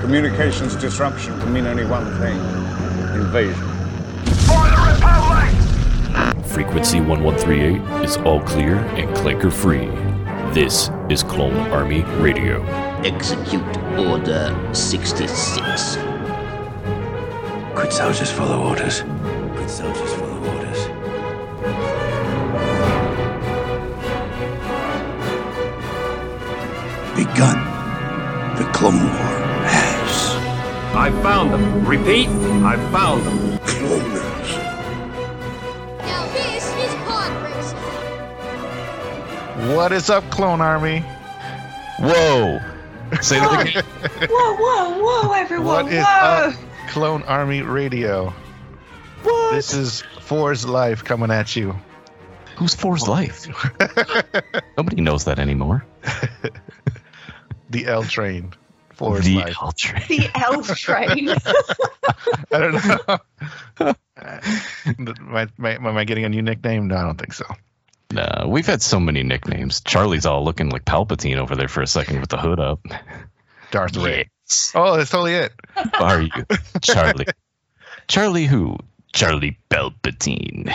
Communications disruption can mean only one thing invasion. Frequency 1138 is all clear and clanker free. This is Clone Army Radio. Execute Order 66. Good soldiers follow orders. Good soldiers Begun. The Clone War has. I found them. Repeat, I found them. Cloners. Now this is pod. What is up, Clone Army? Whoa! Say that again. Whoa, whoa, whoa, everyone! What is whoa! up, Clone Army Radio? This is Four's Life coming at you. Who's Four's oh. life? Nobody knows that anymore. The L Train. Four's the Life. L train. The L train. I don't know. am, I, am I- getting a new nickname? No, I don't think so. No, we've had so many nicknames. Charlie's all looking like Palpatine over there for a second with the hood up. Darth Ray. Yes. Oh, that's totally it. Are you, Charlie? Charlie who? Charlie Palpatine.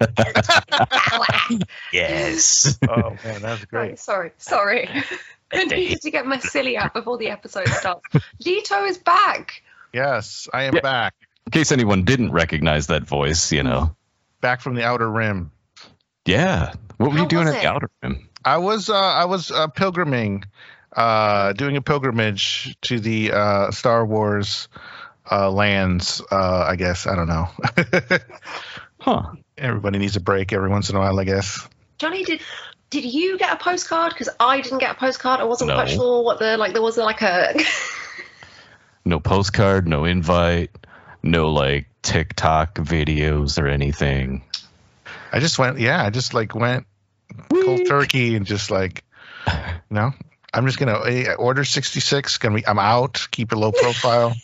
yes. Oh man, that's great. Right, sorry, sorry. I needed to get my silly out before the episode starts. Lito is back. Yes, I am Yeah. back. In case anyone didn't recognize that voice, you know. Back from the Outer Rim. Yeah. What were How you doing at the Outer Rim? I was uh, I was uh, pilgriming, uh, doing a pilgrimage to the uh, Star Wars uh, lands. Uh, I guess I don't know. Huh. Everybody needs a break every once in a while, I guess. Johnny, did did you get a postcard? Because I didn't get a postcard. I wasn't quite sure what the like. There was like a. No postcard, no invite, no like TikTok videos or anything. I just went, yeah, I just like went cold turkey and just like, no, I'm just gonna eh, order 66. Gonna be, I'm out. Keep a low profile.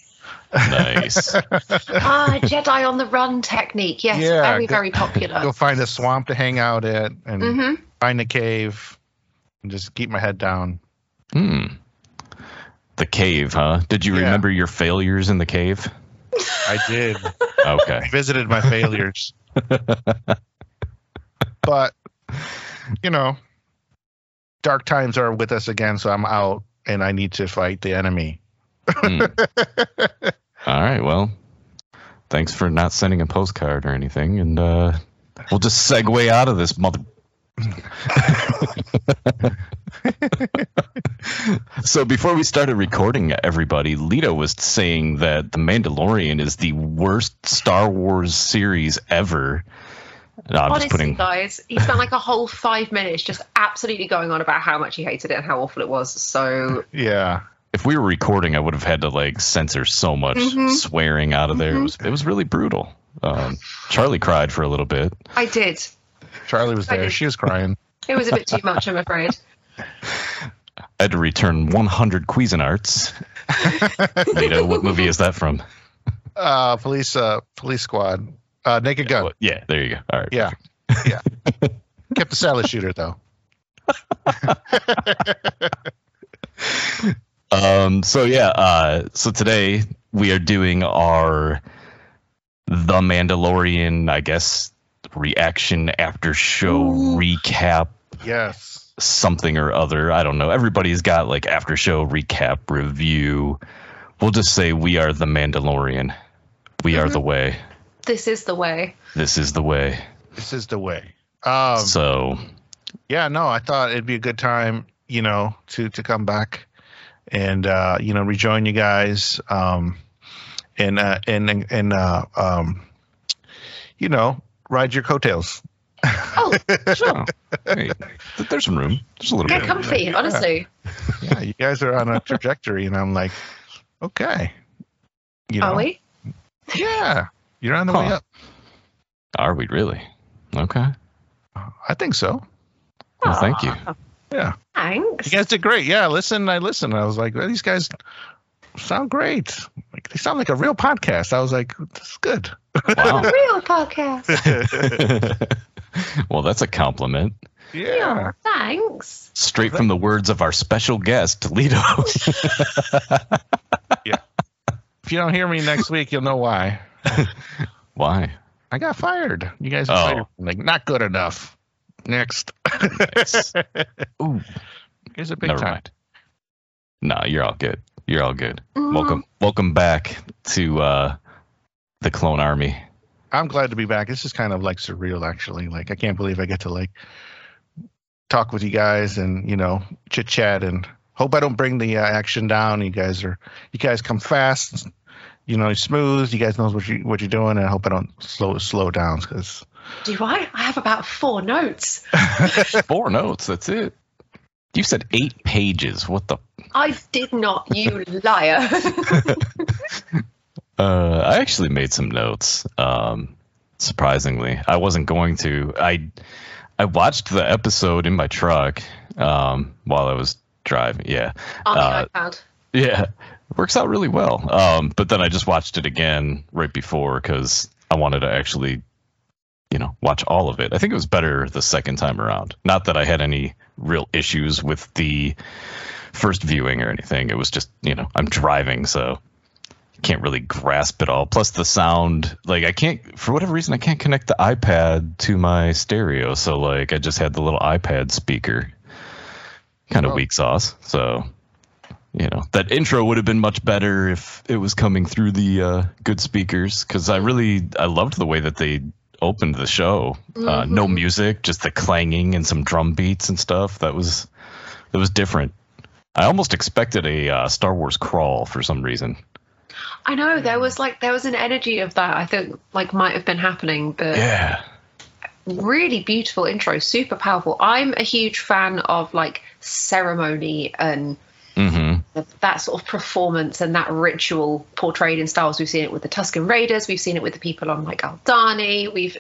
Nice. ah, Jedi on the run technique. Yes, Yeah, very go- very popular. Go find a swamp to hang out at and hmm find a cave and just keep my head down. hmm. The cave, huh? Did you Yeah. remember your failures in the cave? I did. Okay. visited my failures. but you know, dark times are with us again, so I'm out and I need to fight the enemy. Hmm. All right. Well, thanks for not sending a postcard or anything, and uh, we'll just segue out of this mother. so before we started recording, everybody, Lito was saying that The Mandalorian is the worst Star Wars series ever. No, I'm Honestly, just putting. guys, he spent like a whole five minutes just absolutely going on about how much he hated it and how awful it was. So Yeah. If we were recording, I would have had to like censor so much Mhm. swearing out of there. It was it was really brutal. Um, Charlie cried for a little bit. I did. Charlie was there. She was crying. It was a bit too much, I'm afraid. I had to return 100 Cuisinarts. Lito, what movie is that from? Uh police uh police squad. Uh naked gun. What- Yeah, there you go. All right. Yeah. Yeah. Kept the salad shooter though. Um, so yeah, uh, so today we are doing our The Mandalorian, I guess, reaction after show recap Yes. something or other. I don't know. Everybody's got like after show recap review. We'll just say we are the Mandalorian. We are the way. This is the way. This is the way. This is the way. Um so yeah, no, I thought it'd be a good time, you know, to to come back and uh, you know, rejoin you guys. Um and uh and and, and uh um you know, ride your coattails. Oh, sure. Oh, hey, there's some room. There's a little Get bit. comfy, honestly. Yeah, you guys are on a trajectory and I'm like, okay. You know, Are we? Yeah. You're on the way up. Are we really? Okay. Uh, I think so. Well, thank you. Ah. Yeah. Thanks. You guys did great. Yeah, listen, I listened. I was like, well, these guys sound great. Like they sound like a real podcast. I was like, this is good. Wow. Real podcast. well, that's a compliment. Yeah. Oh, thanks. Straight from the words of our special guest, Toledo. Yeah. If you don't hear me next week, you'll know why. Why? I got fired. You guys are Oh. fired. like not good enough. Next. Nice. Ooh, Here's a big never time. mind. No, you're all good. You're all good. Mm. Welcome, welcome back to uh, the Clone Army. I'm glad to be back. This is kind of like surreal, actually. Like I can't believe I get to like talk with you guys and you know chit chat and hope I don't bring the uh, action down. You guys are you guys come fast, you know, smooth. You guys knows what you what you're doing, and I hope I don't slow slow down because Do I? I have about four notes. Four notes. That's it. You said eight pages. What the? I did not, you liar. Uh, I actually made some notes. Um, surprisingly, I wasn't going to. I I watched the episode in my truck um, while I was driving. Yeah, On the Uh, iPad. yeah, works out really well. Um, but then I just watched it again right before because I wanted to actually, you know, watch all of it. I think it was better the second time around. Not that I had any real issues with the first viewing or anything. It was just, you know, I'm driving, so can't really grasp it all. Plus the sound, like I can't for whatever reason I can't connect the iPad to my stereo. So like I just had the little iPad speaker. Kind of Oh. weak sauce. So you know that intro would have been much better if it was coming through the uh, good speakers because I really I loved the way that they opened the show. Uh, no music, just the clanging and some drum beats and stuff. That was that was different. I almost expected a uh, Star Wars crawl for some reason. I know there was like there was an energy of that. I think like might have been happening, but Yeah. really beautiful intro, super powerful. I'm a huge fan of like ceremony and Mm-hmm. That sort of performance and that ritual portrayed in Star Wars. We've seen it with the Tusken Raiders. We've seen it with the people on like Aldhani. We've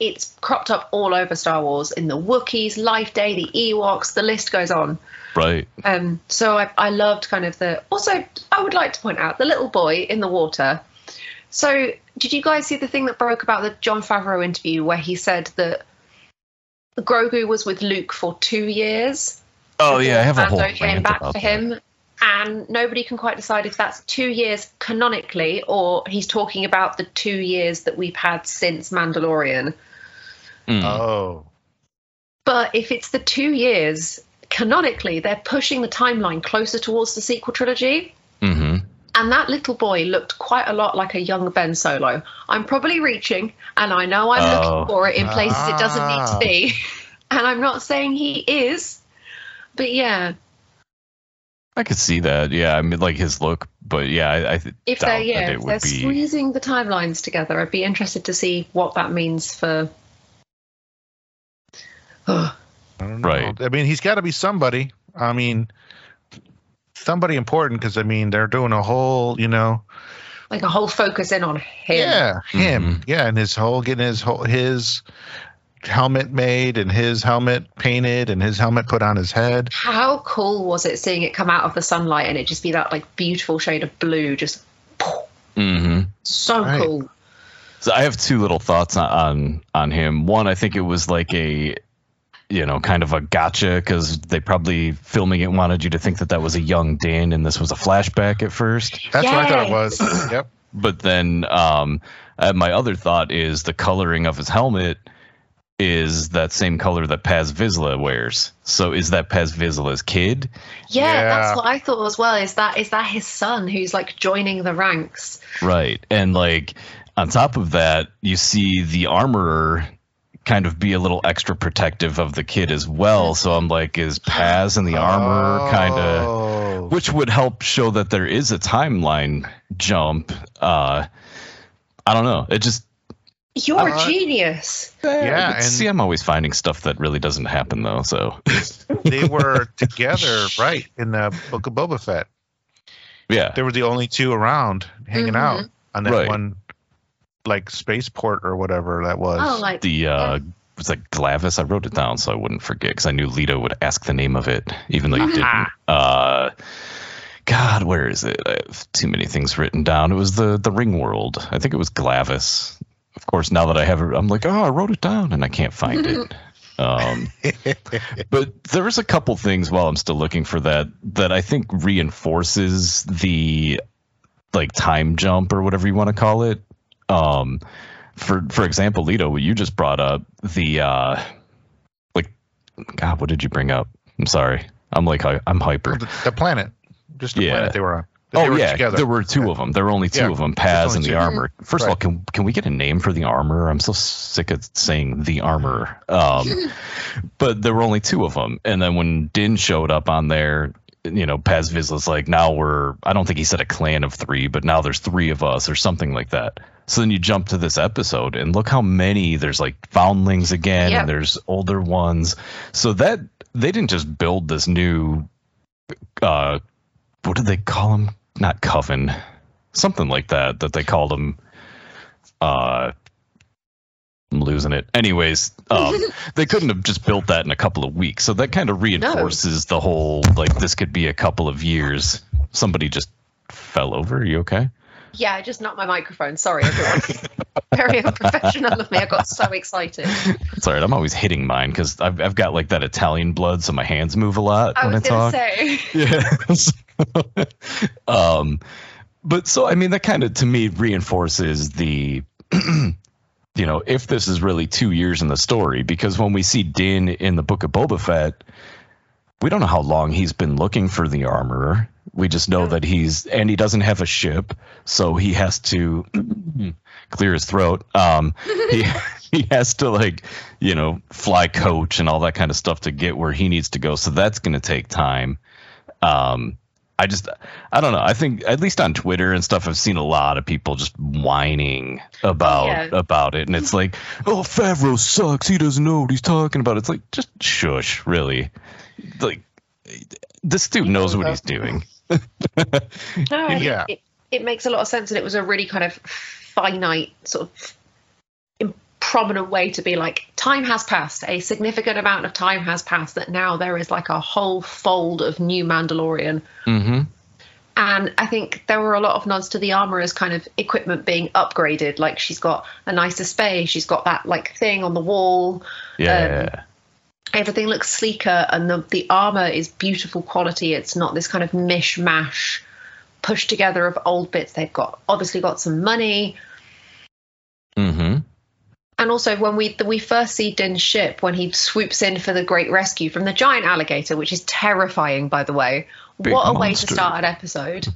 it's cropped up all over Star Wars in the Wookiees, Life Day, the Ewoks. The list goes on. Right. Um, so I, I loved kind of the. Also, I would like to point out the little boy in the water. So, did you guys see the thing that broke about the Jon Favreau interview where he said that Grogu was with Luke for two years? Oh yeah, I have a whole came back for that. Him, and nobody can quite decide if that's two years canonically or he's talking about the two years that we've had since Mandalorian. Mm. oh But if it's the two years canonically, they're pushing the timeline closer towards the sequel trilogy. mm-hmm. And that little boy looked quite a lot like a young Ben Solo. I'm probably reaching, and I know I'm Oh. looking for it in places it doesn't need Ah. to be. And I'm not saying he is, but yeah, I could see that. Yeah, I mean, like his look, but yeah, I, I th- if doubt they're that yeah, it if they're be. squeezing the timelines together, I'd be interested to see what that means for. I don't know. Right. I mean, he's got to be somebody. I mean, somebody important because I mean they're doing a whole, you know, like a whole focus in on him. yeah, him, Mhm. yeah, and his whole getting his whole his helmet made and his helmet painted and his helmet put on his head. How cool was it seeing it come out of the sunlight and it just be that like beautiful shade of blue, just hmm so Right. cool. So I have two little thoughts on on, on him. One, I think it was like a, you know, kind of a gotcha because they probably filming it wanted you to think that that was a young Din and this was a flashback at first. That's what I thought it was. yep. But then um, uh, my other thought is the coloring of his helmet is that same color that Paz Vizsla wears. So is that Paz Vizsla's kid? Yeah, Yeah. that's what I thought as well. Is that is that his son who's like joining the ranks? Right. And like on top of that, you see the armorer kind of be a little extra protective of the kid as well. So I'm like, is Paz and the armorer kind of Oh. which would help show that there is a timeline jump. Uh I don't know. It just You're a Uh, genius. Yeah, but and- see, I'm always finding stuff that really doesn't happen though. So they were together, right, in the Book of Boba Fett. yeah, They were the only two around hanging Mhm. out on that Right. one, like spaceport or whatever that was. Oh, like the uh was like Glavis? I wrote it down so I wouldn't forget because I knew Lito would ask the name of it, even though you didn't. Uh, God, where is it? I have too many things written down. It was the the Ring World. I think it was Glavis. Of course, now that I have it, I'm like, oh, I wrote it down and I can't find it. Um, but there is a couple things while I'm still looking for that that I think reinforces the like time jump or whatever you want to call it. Um, for for example, Lito, what you just brought up the uh, like, God, what did you bring up? I'm sorry, I'm like I'm hyper. the, the planet, just the Yeah. planet they were on. That they Oh were yeah, together. there were two of them. There were only two Yeah, of them, Paz only and the two. armor. First of all, can can we get a name for the armor? I'm so sick of saying the armor. Um, but there were only two of them, and then when Din showed up on there, you know, Paz Vizsla's like, now we're. I don't think he said a clan of three, but now there's three of us or something like that. So then you jump to this episode, and look how many there's like foundlings again, Yep. and there's older ones. So that they didn't just build this new uh what did they call him? Not coven, something like that. That they called him. Uh, I'm losing it. Anyways, um, they couldn't have just built that in a couple of weeks. So that kind of reinforces the whole like this could be a couple of years. Somebody just fell over. Are you okay? Yeah, I just knocked my microphone. Sorry, everyone. Very unprofessional of me. I got so excited. It's all right. I'm always hitting mine because I've I've got like that Italian blood, so my hands move a lot I when I talk. say. Yeah. um, but so I mean that kind of to me reinforces the, you know, if this is really two years in the story, because when we see Din in the Book of Boba Fett, we don't know how long he's been looking for the armorer. We just know that he's and he doesn't have a ship, so he has to clear his throat. Um, he he has to like you know fly coach and all that kind of stuff to get where he needs to go. So that's going to take time. Um, I just I don't know. I think at least on Twitter and stuff, I've seen a lot of people just whining about Yeah. about it, and it's like, oh, Favreau sucks. He doesn't know what he's talking about. It's like just shush, really. Like this dude knows what he's doing. No, and Yeah. it, it makes a lot of sense, and it was a really kind of finite, sort of im- prominent way to be like, time has passed, a significant amount of time has passed, that now there is like a whole fold of new Mandalorian. Mm-hmm. And I think there were a lot of nods to the armorer's kind of equipment being upgraded. Like she's got a nicer space, she's got that like thing on the wall. Yeah. Everything looks sleeker, and the the armor is beautiful quality. It's not this kind of mishmash pushed together of old bits. They've got obviously got some money. And also when we we first see Din's ship when he swoops in for the great rescue from the giant alligator, which is terrifying, by the way. Big what a way to start an episode!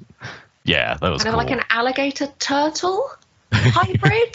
Yeah, that was Kind cool. of like an alligator turtle hybrid.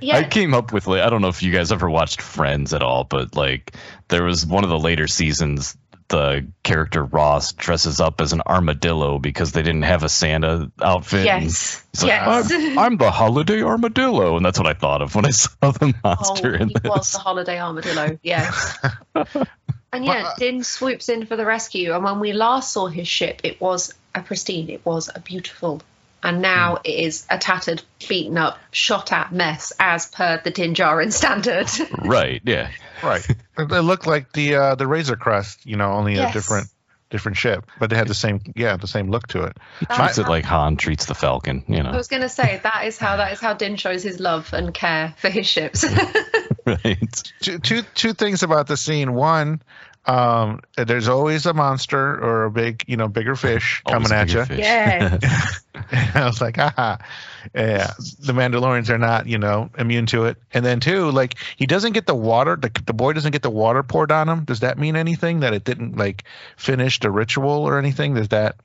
yeah, I came up with like I don't know if you guys ever watched Friends at all, but like there was one of the later seasons the character Ross dresses up as an armadillo because they didn't have a Santa outfit. yes, he's like, yes. I'm, I'm the holiday armadillo, and that's what I thought of when I saw the monster Oh, in he was the holiday armadillo. Yes. and yeah, Din swoops in for the rescue. And when we last saw his ship, it was a pristine. It was a beautiful. And now Hmm. it is a tattered, beaten up, shot at mess, as per the Din Djarin standard. Right? Yeah. Right. it it looked like the uh, the Razor Crest, you know, only Yes. a different different ship, but they had the same yeah the same look to it. Treats it like Han treats the Falcon. You know. I was going to say that is how that is how Din shows his love and care for his ships. right. Two two two things about the scene. One, um, there's always a monster or a big you know bigger fish Always coming a at you. yeah. I was like, ah, yeah. The Mandalorians are not, you know, immune to it. And then too, like he doesn't get the water. The, the boy doesn't get the water poured on him. Does that mean anything? That it didn't like finish the ritual or anything? Does that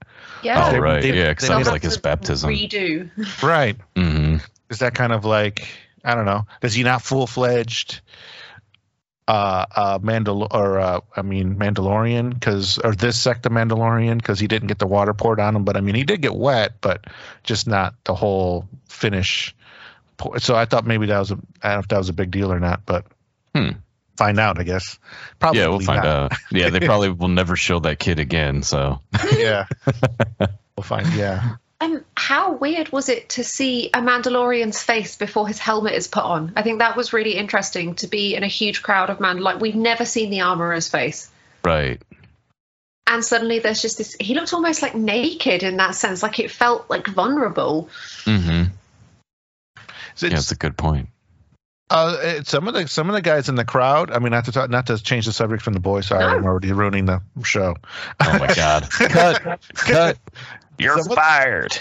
Yeah. Oh They- right. they- yeah, because that was like his to baptism. Redo. right? hmm Is that kind of like I don't know? Does he not full fledged? Uh, uh, Mandal or uh, I mean Mandalorian because or this sect of Mandalorian because he didn't get the water poured on him, but I mean he did get wet, but just not the whole finish. pour- So I thought maybe that was a I don't know if that was a big deal or not, but Hmm. find out I guess. Probably Yeah, we'll find not. out. Yeah, they probably will never show that kid again. So yeah, we'll find. Yeah, Um, how weird was it to see a Mandalorian's face before his helmet is put on? I think that was really interesting to be in a huge crowd of Mandal. Like we've never seen the armorer's face, right. and suddenly there's just this. He looked almost like naked in that sense. Like it felt like vulnerable. Mm hmm So Yeah, it's- that's a good point. Uh, it- some of the some of the guys in the crowd. I mean, not to talk, not to change the subject from the boys. Sorry, No. I'm already ruining the show. Oh my god. cut. Cut. You're Someone- fired.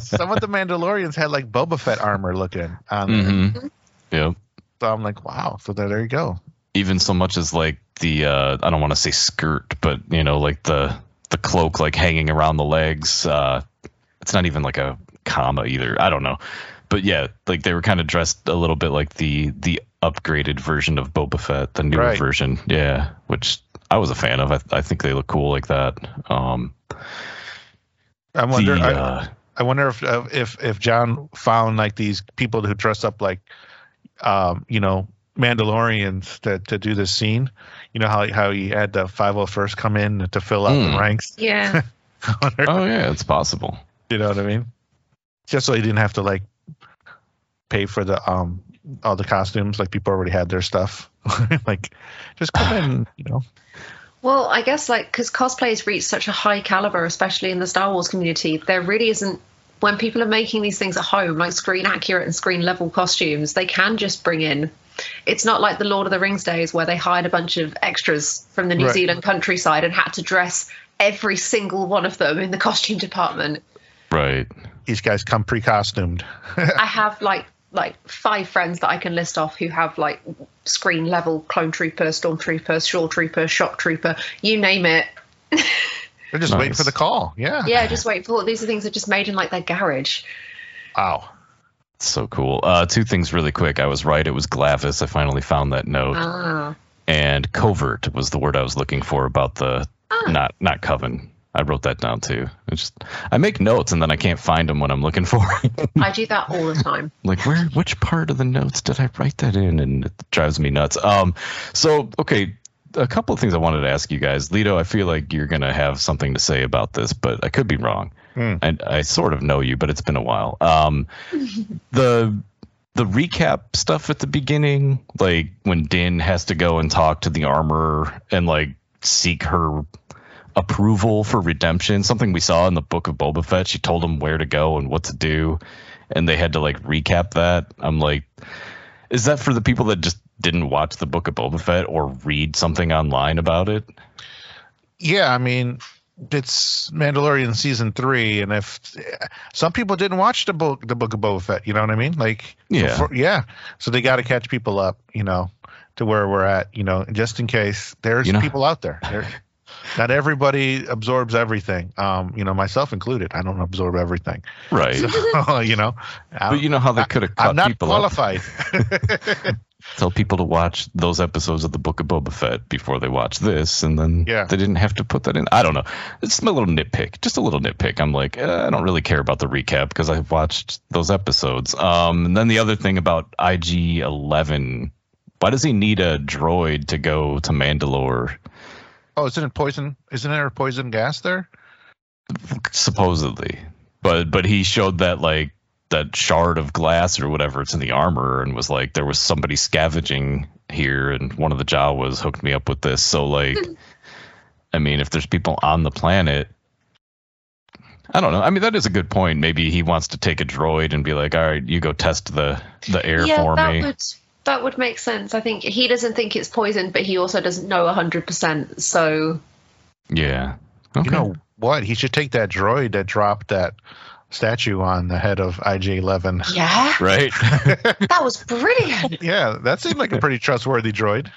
some of the Mandalorians had like Boba Fett armor looking on there. hmm Yep. So I'm like, wow. So there, there you go. Even so much as like the uh I don't want to say skirt, but you know, like the the cloak like hanging around the legs. Uh it's not even like a comma either. I don't know. But yeah, like they were kind of dressed a little bit like the the upgraded version of Boba Fett, the newer Right. version. Yeah, which I was a fan of. I, I think they look cool like that. Um, I wonder. the, I, uh, I wonder if uh, if if John found like these people who dress up like, um, you know, Mandalorians to to do this scene. You know how how he had the 501st come in to fill out Hmm. the ranks. Yeah. Wonder- oh yeah, it's possible. You know what I mean? Just so he didn't have to like pay for the um all the costumes. Like people already had their stuff. like just come in. You know. Well, I guess like because cosplay's reached such a high caliber, especially in the Star Wars community, there really isn't. When people are making these things at home, like screen accurate and screen level costumes, they can just bring in. It's not like the Lord of the Rings days where they hired a bunch of extras from the New Right. Zealand countryside and had to dress every single one of them in the costume department. Right. These guys come pre-costumed. I have like like five friends that I can list off who have like screen level clone trooper, stormtrooper, shore trooper, shock trooper, you name it. They're just waiting for the call. Yeah. Yeah, just wait for these are things that are just made in like their garage. Wow. So cool. Uh, two things really quick. I was right. It was Glavis. I finally found that note. Ah. and covert was the word I was looking for about the not not coven. I wrote that down too. It's just I make notes and then I can't find them when I'm looking for. 'em. I do that all the time. like where which part of the notes did I write that in? And it drives me nuts. Um, so okay, a couple of things I wanted to ask you guys. Lito, I feel like you're gonna have something to say about this, but I could be wrong. Hmm. And I sort of know you, but it's been a while. Um, the the recap stuff at the beginning, like when Din has to go and talk to the armor and like seek her approval for redemption, something we saw in the book of Boba Fett. She told him where to go and what to do, and they had to like recap that. I'm like, is that for the people that just didn't watch the book of Boba Fett or read something online about it? Yeah, I mean, it's Mandalorian season three, and if some people didn't watch the book, the book of Boba Fett, you know what I mean? Like, Yeah. before- yeah. So they got to catch people up, you know, to where we're at, you know, just in case there's You know- people out there. There- Not everybody absorbs everything, um, you know, myself included. I don't absorb everything, Right. so, you know. but you know how they could have I'm cut not people up. qualified. Tell people to watch those episodes of the Book of Boba Fett before they watch this, and then Yeah. they didn't have to put that in. I don't know. It's my little nitpick, just a little nitpick. I'm like, eh, I don't really care about the recap because I've watched those episodes. Um, and then the other thing about IG Eleven, why does he need a droid to go to Mandalore? Oh, isn't it poison? Isn't there poison gas there? Supposedly, but but he showed that like that shard of glass or whatever it's in the armor and was like there was somebody scavenging here and one of the Jawas hooked me up with this so like i mean if there's people on the planet i don't know i mean that is a good point maybe he wants to take a droid and be like all right you go test the the air yeah, for that me would that would make sense. I think he doesn't think it's poison, but he also doesn't know hundred percent. So yeah okay. You know what? He should take that droid that dropped that statue on the head of IG-11. yeah, right that was brilliant. Yeah, that seemed like a pretty trustworthy droid.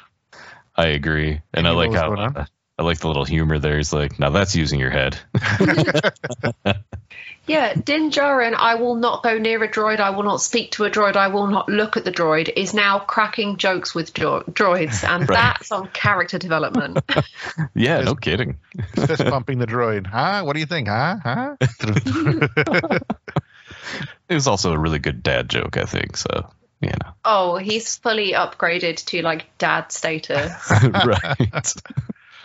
i agree and i like how what's i like the little humor there he's like now that's using your head Yeah, Din Djarin, I will not go near a droid. I will not speak to a droid. I will not look at the droid. Is now cracking jokes with dro- droids, and Right. that's on character development. yeah no kidding Fist bumping the droid. Huh? What do you think? Huh? Huh? It was also a really good dad joke, I think. So, you know. oh, he's fully upgraded to like dad status. right.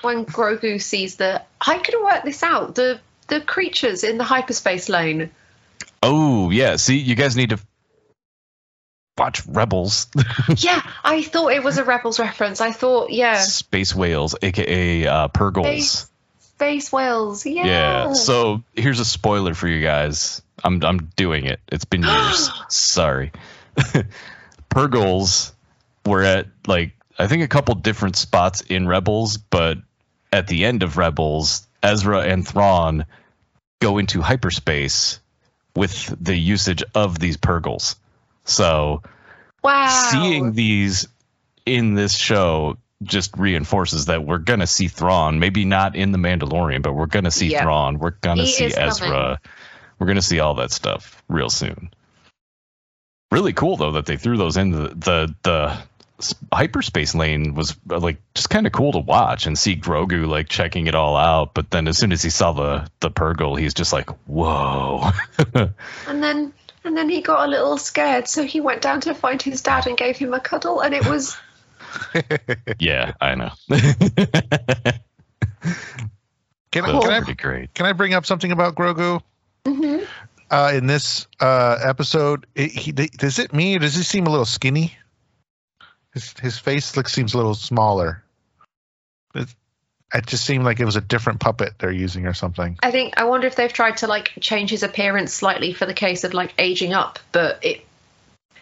when Grogu sees the, I could work this out. The the creatures in the hyperspace lane. Oh, yeah. See, you guys need to watch Rebels. yeah, I thought it was a Rebels reference. I thought, yeah, Space whales, aka uh, Purrgils. Space- space whales. Yeah. Yeah. So here's a spoiler for you guys. I'm I'm doing it. It's been years. Sorry. Purrgils were at like I think a couple different spots in Rebels, but at the end of Rebels, Ezra and Thrawn go into hyperspace with the usage of these Purrgils. So Wow. seeing these in this show just reinforces that we're gonna see Thrawn, maybe not in the Mandalorian, but we're gonna see Yep. Thrawn. We're gonna He see is coming. Ezra. We're gonna see all that stuff real soon. Really cool though that they threw those in the the, the hyperspace lane was uh, like just kind of cool to watch and see Grogu like checking it all out. But then as soon as he saw the the Purrgil, he's just like, "Whoa!" And then and then he got a little scared, so he went down to find his dad and gave him a cuddle, and it was yeah, I know. Can, I, That's can, I, great. can I bring up something about Grogu? Mhm. Uh, in this uh, episode, it, he, does it me? Does he seem a little skinny? His his face looks seems a little smaller. It, it just seemed like it was a different puppet they're using or something. I think I wonder if they've tried to like change his appearance slightly for the case of like aging up, but it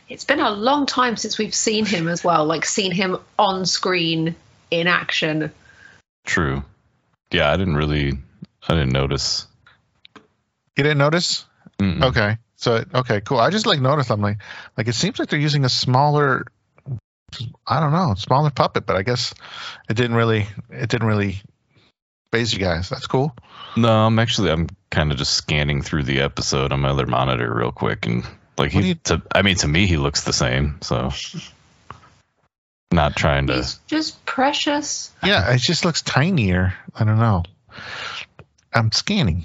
it's been a long time since we've seen him as well, like seen him on screen in action. True. Yeah, I didn't really. I didn't notice. You didn't notice? Mm-mm. Okay, so okay, cool. I just like noticed. I'm like, like it seems like they're using a smaller. I don't know, smaller puppet, but I guess it didn't really. It didn't really phase you guys. That's cool. No, I'm actually. I'm kind of just scanning through the episode on my other monitor real quick, and like What do he. you- To, I mean, to me, he looks the same. So, not trying to. He's just precious. Yeah, it just looks tinier. I don't know. I'm scanning.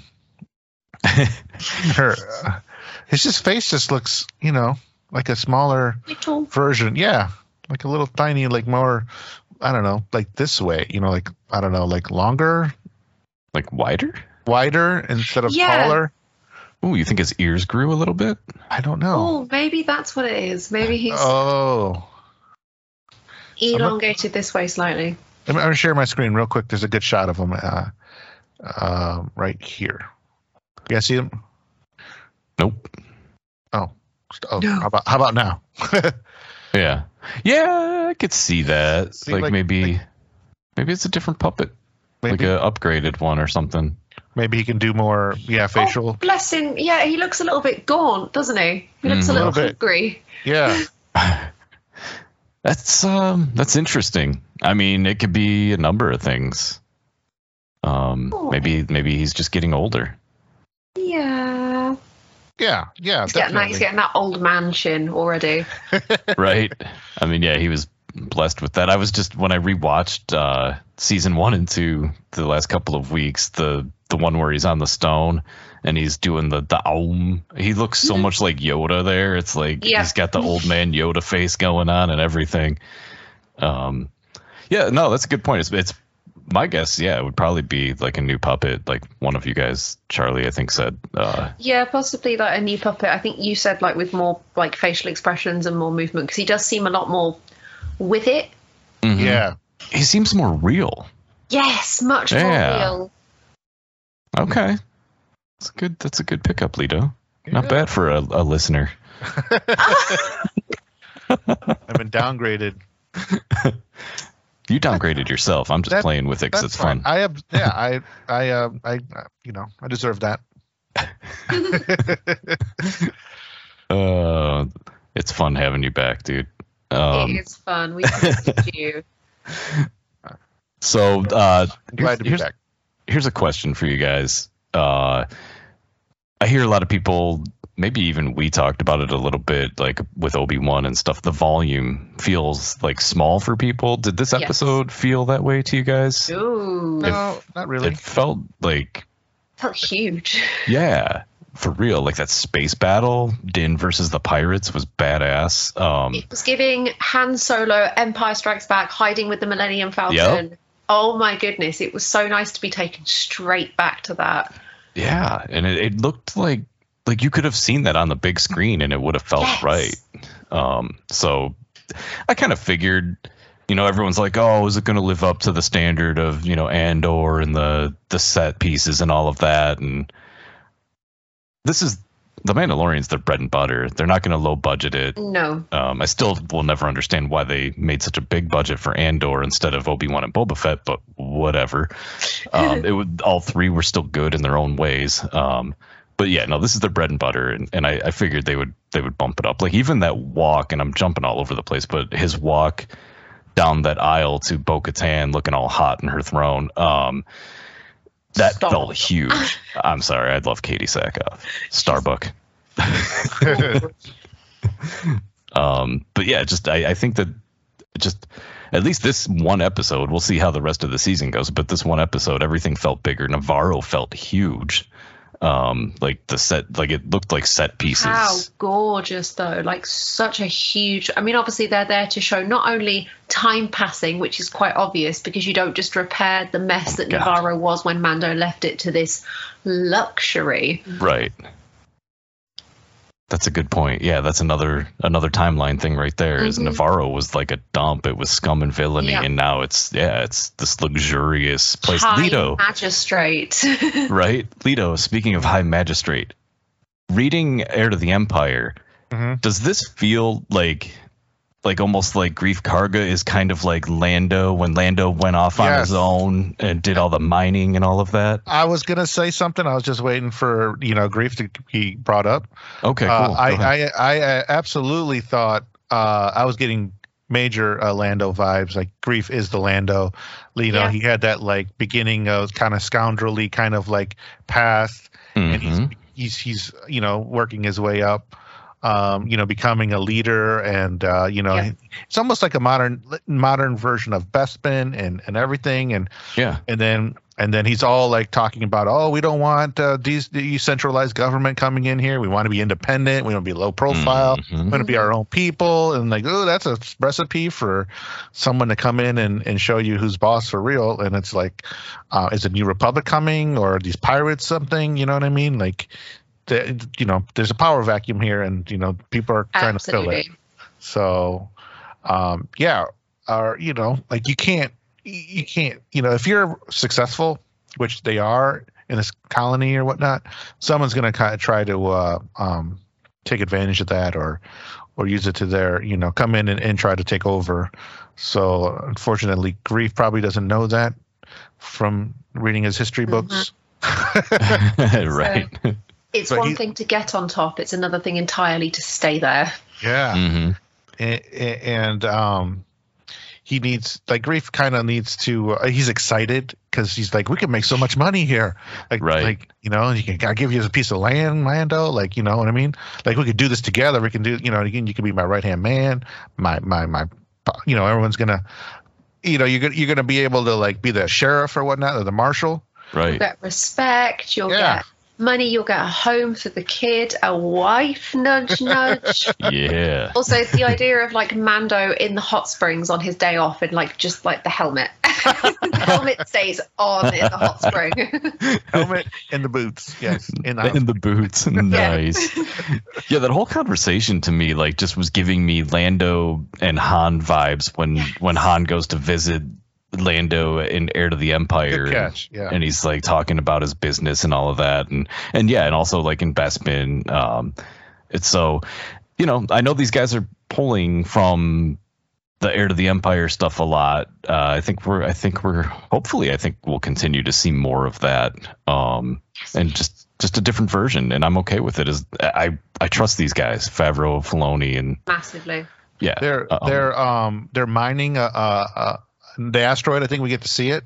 Her, uh, his just face just looks, you know, like a smaller Little. version. Yeah, like a little tiny, like more. I don't know, like this way. You know, like I don't know, like longer, like wider. wider instead of Yeah. taller. Ooh, you think his ears grew a little bit? I don't know. Oh, maybe that's what it is. Maybe he's Oh, elongated this way slightly. I'm going to share my screen real quick. There's a good shot of him uh, uh, right here. You guys see him? Nope. Oh, oh No. how about how about now? Yeah. Yeah, I could see that. See, like, like- maybe, like- maybe it's a different puppet, maybe like a upgraded one or something. maybe he can do more. Yeah, facial. Oh, bless him. Yeah, he looks a little bit gaunt, doesn't he? He looks Mhm. a little A little hungry. Yeah, That's um that's interesting. I mean, it could be a number of things. Um Oh. maybe maybe he's just getting older. Yeah. Yeah, yeah. He's getting, that, Definitely. he's getting that old man chin already. right? I mean, yeah, he was blessed with that. I was just when I rewatched uh season 1 and 2 the last couple of weeks, the the one where he's on the stone and he's doing the the aum. He looks so much like Yoda there. It's like Yeah. he's got the old man Yoda face going on and everything. Um yeah, no, that's a good point. It's it's my guess, yeah, it would probably be like a new puppet, like one of you guys, Charlie, I think said. Uh, Yeah, possibly like a new puppet. I think you said like with more like facial expressions and more movement because he does seem a lot more with it. mhm. Yeah, he seems more real. Yes, much Yeah. more real. Okay, that's good. That's a good pickup, Lito. Not bad for a, a listener. I've been downgraded. You downgraded yourself. I'm just That- playing with it because it's fine. fun. I have. Yeah, I, I, uh, I, uh, you know, I deserve that. Uh, it's fun having you back, dude. Um, it is fun. We missed you. so uh, I'm glad to be here's, back. here's a question for you guys. Uh, I hear a lot of people, maybe even we talked about it a little bit, like with Obi Wan and stuff. The volume feels like small for people. Did this Yes. episode feel that way to you guys? Ooh, No, not really. It felt like, felt huge. yeah, for real. Like that space battle, Din versus the pirates, was badass. Um, It was giving Han Solo Empire Strikes Back hiding with the Millennium Falcon. Oh my goodness, it was so nice to be taken straight back to that. Yeah, and it, it looked like like you could have seen that on the big screen and it would have felt Yes. right. Um, so I kind of figured, you know, everyone's like, "Oh, is it going to live up to the standard of you know Andor and the the set pieces and all of that?" And this is the Mandalorian's their bread and butter. They're not going to low budget it. No. Um, I still will never understand why they made such a big budget for Andor instead of Obi Wan and Boba Fett, but whatever. Um, it would all three were still good in their own ways. Um, but yeah, no, this is their bread and butter, and, and I, I figured they would they would bump it up. Like even that walk, and I'm jumping all over the place, but his walk down that aisle to Bo Katan looking all hot in her throne. Um, that Stop. felt huge. I'm sorry, I'd love Katee Sackhoff. Starbuck. um, but yeah, just I, I think that just at least this one episode, we'll see how the rest of the season goes. But this one episode, everything felt bigger. Nevarro felt huge. Um, like the set, like it looked like set pieces. How gorgeous, though! Like such a huge. I mean, obviously they're there to show not only time passing, which is quite obvious because you don't just repair the mess that God. Nevarro was when Mando left it to this luxury. Right. That's a good point. Yeah, that's another another timeline thing right there. Is Mhm. Nevarro was like a dump. It was scum and villainy, Yeah. and now it's yeah, it's this luxurious place. High Lito, magistrate. right? Lito. Speaking of high magistrate, reading Heir to the Empire, Mhm. does this feel like like almost like Greef Karga is kind of like Lando when Lando went off on Yes. his own and did all the mining and all of that? I was gonna say something. I was just waiting for you know Greef to be brought up. Okay, cool. Uh, Go I. I I absolutely thought uh, I was getting major uh, Lando vibes. Like Greef is the Lando. You know, Yeah. he had that like beginning of kind of scoundrelly kind of like past, and he's Mhm. he's he's you know working his way up. Um, you know, becoming a leader, and uh, you know, Yeah. it's almost like a modern modern version of Bespin and and everything, and yeah. and then and then he's all like talking about oh we don't want uh, these decentralized government coming in here. We want to be independent. We want to be low profile. Mhm. we want to be our own people. And like oh that's a recipe for someone to come in and, and show you who's boss for real. And it's like uh, is a new republic coming or are these pirates something? You know what i mean? Like the, you know there's a power vacuum here and you know people are trying to fill it so, um, yeah, or you know, like you can't, you can't, you know, if you're successful, which they are in this colony or whatnot, someone's going to kind of try to uh, um, take advantage of that or or use it to their, you know, come in and, and try to take over. So, unfortunately, Greef probably doesn't know that from reading his history books. right. It's But one he- thing to get on top; it's another thing entirely to stay there. yeah. hmm and, and um he needs like Greef kind of needs to uh, he's excited because he's like we can make so much money here like Right. like you know you can i'll give you a piece of land lando like you know what i mean like we could do this together we can do you know again you can be my right hand man my my my you know everyone's gonna you know you're gonna you're gonna be able to like be the sheriff or whatnot or the marshal You'll Right. get respect. You'll Yeah. get money. You'll get a home for the kid, a wife. Nudge, nudge. Yeah. also, the idea of like Mando in the hot springs on his day off, and like just like the helmet. the helmet stays on in the hot spring. helmet in the boots yes in the in the boots. nice. yeah, that whole conversation to me like just was giving me Lando and Han vibes when when Han goes to visit Lando in Heir to the Empire. Good catch, yeah. And he's like talking about his business and all of that. And and yeah, and also like investment. Um it's so you know, I know these guys are pulling from the heir to the empire stuff a lot. Uh, I think we're, I think we're, hopefully, I think we'll continue to see more of that, um, and just, just a different version. And I'm okay with it. As I, I trust these guys, Favreau, Filoni, and Massively. yeah, they're um, they're um they're mining uh, uh the asteroid i think we get to see it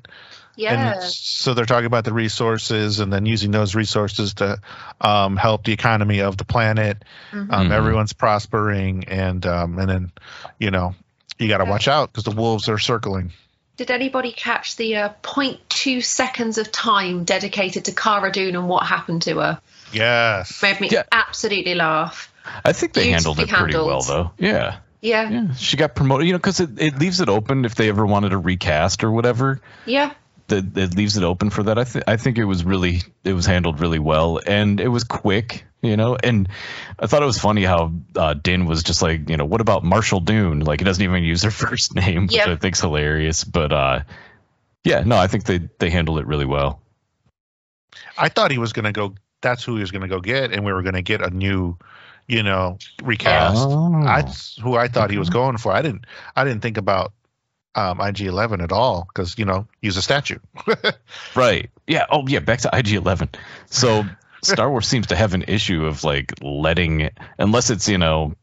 Yeah. And so they're talking about the resources and then using those resources to um, help the economy of the planet. Mhm. Um, Mhm. Everyone's prospering, and um, and then you know you got to Yeah. watch out because the wolves are circling. Did anybody catch the uh, 0.2 seconds of time dedicated to Cara Dune and what happened to her? Yes. Made me Yeah. absolutely laugh. I think they handled it beautifully pretty well, though. Yeah, Yeah. yeah, she got promoted. You know, because it, it leaves it open if they ever wanted to recast or whatever. Yeah. that it leaves it open for that. I think I think it was really it was handled really well and it was quick, you know. And I thought it was funny how uh, Din was just like, you know, what about Marshall Dune? Like he doesn't even use her first name, which Yep. I think's hilarious. But uh, yeah, no, I think they they handled it really well. I thought he was going to go that's who he was going to go get, and we were going to get a new, you know, recast. Oh. That's who I thought he was going for. I didn't. I didn't think about um, IG11 at all because you know he's a statue. Right. Yeah. Oh, yeah. Back to IG Eleven. So Star Wars seems to have an issue of like letting, unless it's you know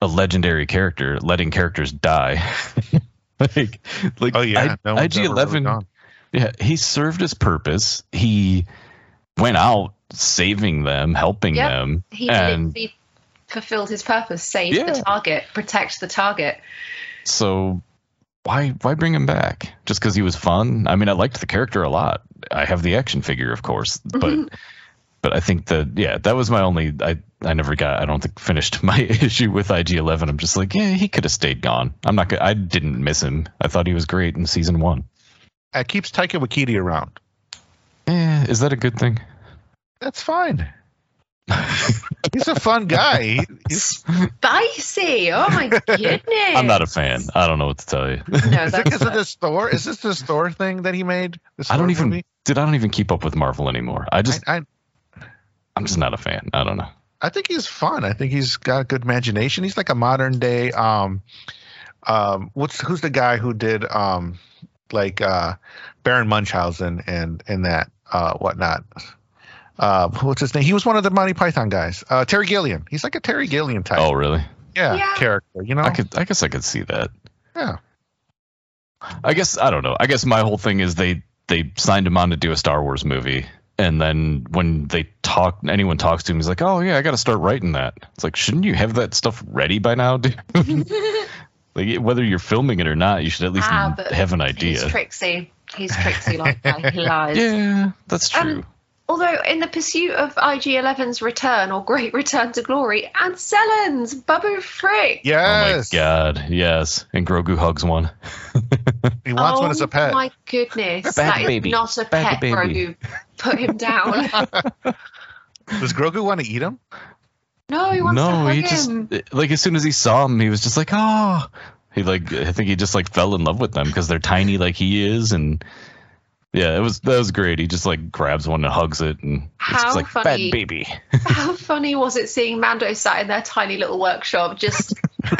a legendary character, letting characters die. like, like oh yeah, I- no IG ever really Eleven. yeah, he served his purpose. He went out saving them, helping Yep. them, He and literally fulfilled his purpose: save Yeah. the target, protect the target. so why why bring him back? Just because he was fun? I mean i liked the character a lot. I have the action figure of course but but i think that yeah that was my only i i never got i don't think finished my issue with ig11 i'm just like yeah he could have stayed gone. I'm not gonna i didn't miss him. I thought he was great in season one. It keeps Taika Waititi around. eh, is that a good thing? That's fine. He's a fun guy. He's, Spicy! Oh my goodness! i'm not a fan i don't know what to tell you No, is, it, that's is it this Thor? Is this the store thing that he made? This i don't Thor even movie? did i don't even keep up with marvel anymore i just I, I i'm just not a fan i don't know I think he's fun. I think he's got a good imagination. He's like a modern day um um what's who's the guy who did um like uh Baron Munchausen and and that uh whatnot. Uh what's his name? He was one of the Monty Python guys. Uh Terry Gilliam. He's like a Terry Gilliam type oh really yeah, Yeah. character, you know? I could I guess I could see that. Yeah. I guess I don't know. I guess my whole thing is they they signed him on to do a Star Wars movie, and then when they talk, anyone talks to him, he's like, "Oh yeah, I got to start writing that." It's like, shouldn't you have that stuff ready by now, dude? like whether you're filming it or not, you should at least Ah, have an idea. He's idea. tricksy. He's tricksy like that. He lies. Yeah, that's Um, true. Although, in the pursuit of IG-11's return or great return to glory, and Selens, Babu Frick. Yes. Oh my god, yes. And Grogu hugs one. He wants oh one as a oh pet. Oh my goodness, Bad that is baby. not a Bad pet, baby. Grogu. Put him down. Does Grogu want to eat him? no, he wants to no, hug he just him. like as soon as he saw him, he was just like, oh. He like I think he just like fell in love with them because they're tiny like he is, and yeah, it was that was great. He just like grabs one and hugs it, and it's How just like funny. bad baby. How funny was it seeing Mando sat in their tiny little workshop just How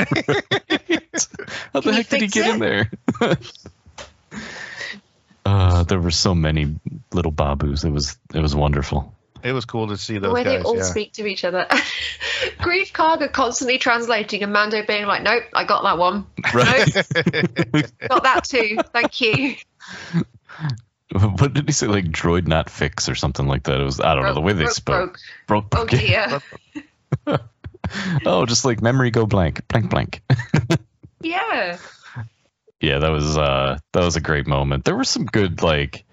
the heck did he fix get in there? uh, there were so many little babus. It was it was wonderful. It was cool to see the those way guys. they all yeah. speak to each other. Greef Karga constantly translating and Mando being like, Nope, I got that one. Right? Nope, got that too. Thank you. what did he say? Like droid not fix or something like that. It was I don't know the way they Broke, spoke. broke. Broke, Oh dear. oh, just like memory go blank, blank, blank. Yeah. yeah, that was uh that was a great moment. There were some good like